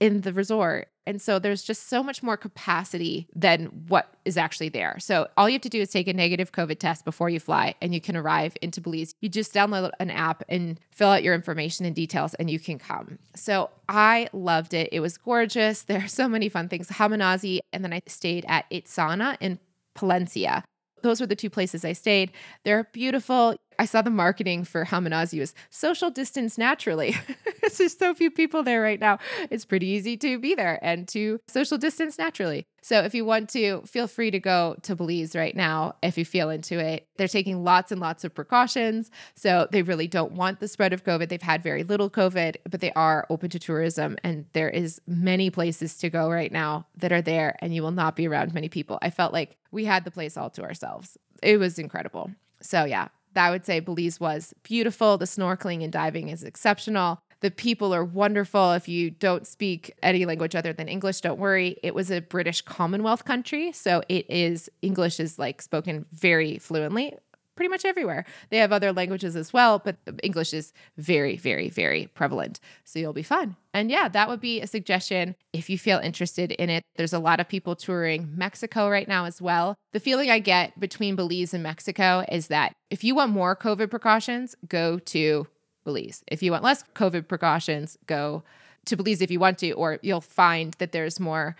in the resort And so there's just so much more capacity than what is actually there. So all you have to do is take a negative COVID test before you fly and you can arrive into Belize. You just download an app and fill out your information and details and you can come. So I loved it. It was gorgeous. There are so many fun things. Hamanasi, and then I stayed at Itz'ana in Placencia. Those were the two places I stayed. They're beautiful. I saw the marketing for Hamanasi was social distance naturally. There's so few people there right now. It's pretty easy to be there and to social distance naturally. So if you want to, feel free to go to Belize right now if you feel into it. They're taking lots and lots of precautions. So they really don't want the spread of COVID. They've had very little COVID, but they are open to tourism and there is many places to go right now that are there and you will not be around many people. I felt like we had the place all to ourselves. It was incredible. So yeah, I would say Belize was beautiful. The snorkeling and diving is exceptional. The people are wonderful. If you don't speak any language other than English, don't worry. It was a British Commonwealth country, so it is English is like spoken very fluently pretty much everywhere. They have other languages as well, but English is very, very, very prevalent. So you'll be fun. And yeah, that would be a suggestion if you feel interested in it. There's a lot of people touring Mexico right now as well. The feeling I get between Belize and Mexico is that if you want more COVID precautions, go to Belize. If you want less COVID precautions, go to Belize if you want to, or you'll find that there's more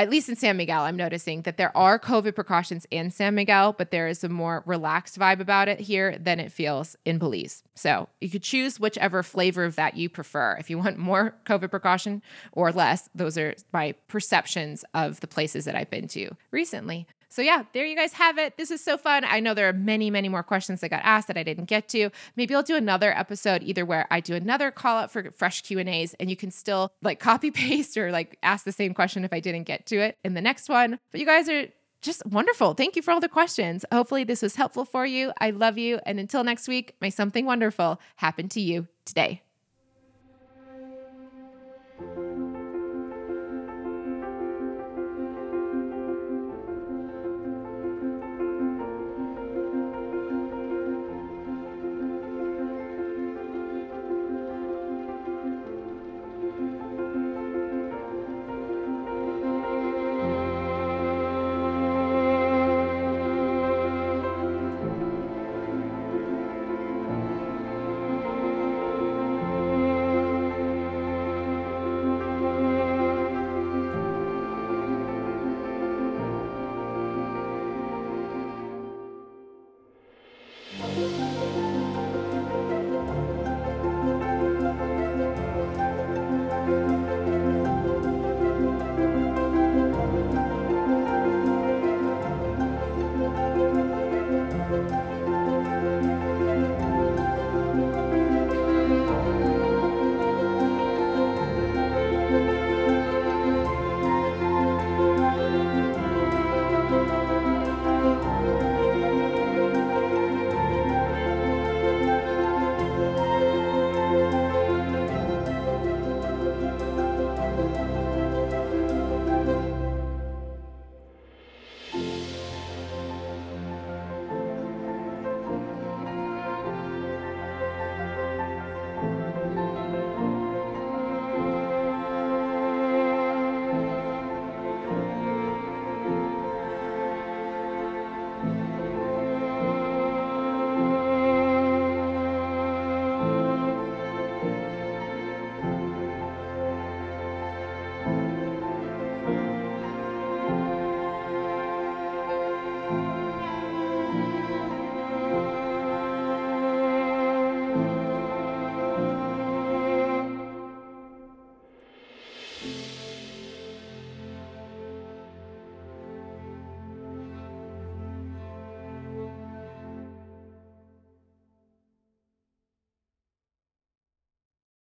at least in San Miguel, I'm noticing that there are COVID precautions in San Miguel, but there is a more relaxed vibe about it here than it feels in Belize. So you could choose whichever flavor of that you prefer. If you want more COVID precaution or less, those are my perceptions of the places that I've been to recently. So yeah, there you guys have it. This is so fun. I know there are many, many more questions that got asked that I didn't get to. Maybe I'll do another episode either where I do another call out for fresh Q&As and you can still like copy paste or like ask the same question if I didn't get to it in the next one. But you guys are just wonderful. Thank you for all the questions. Hopefully this was helpful for you. I love you and until next week, may something wonderful happen to you today.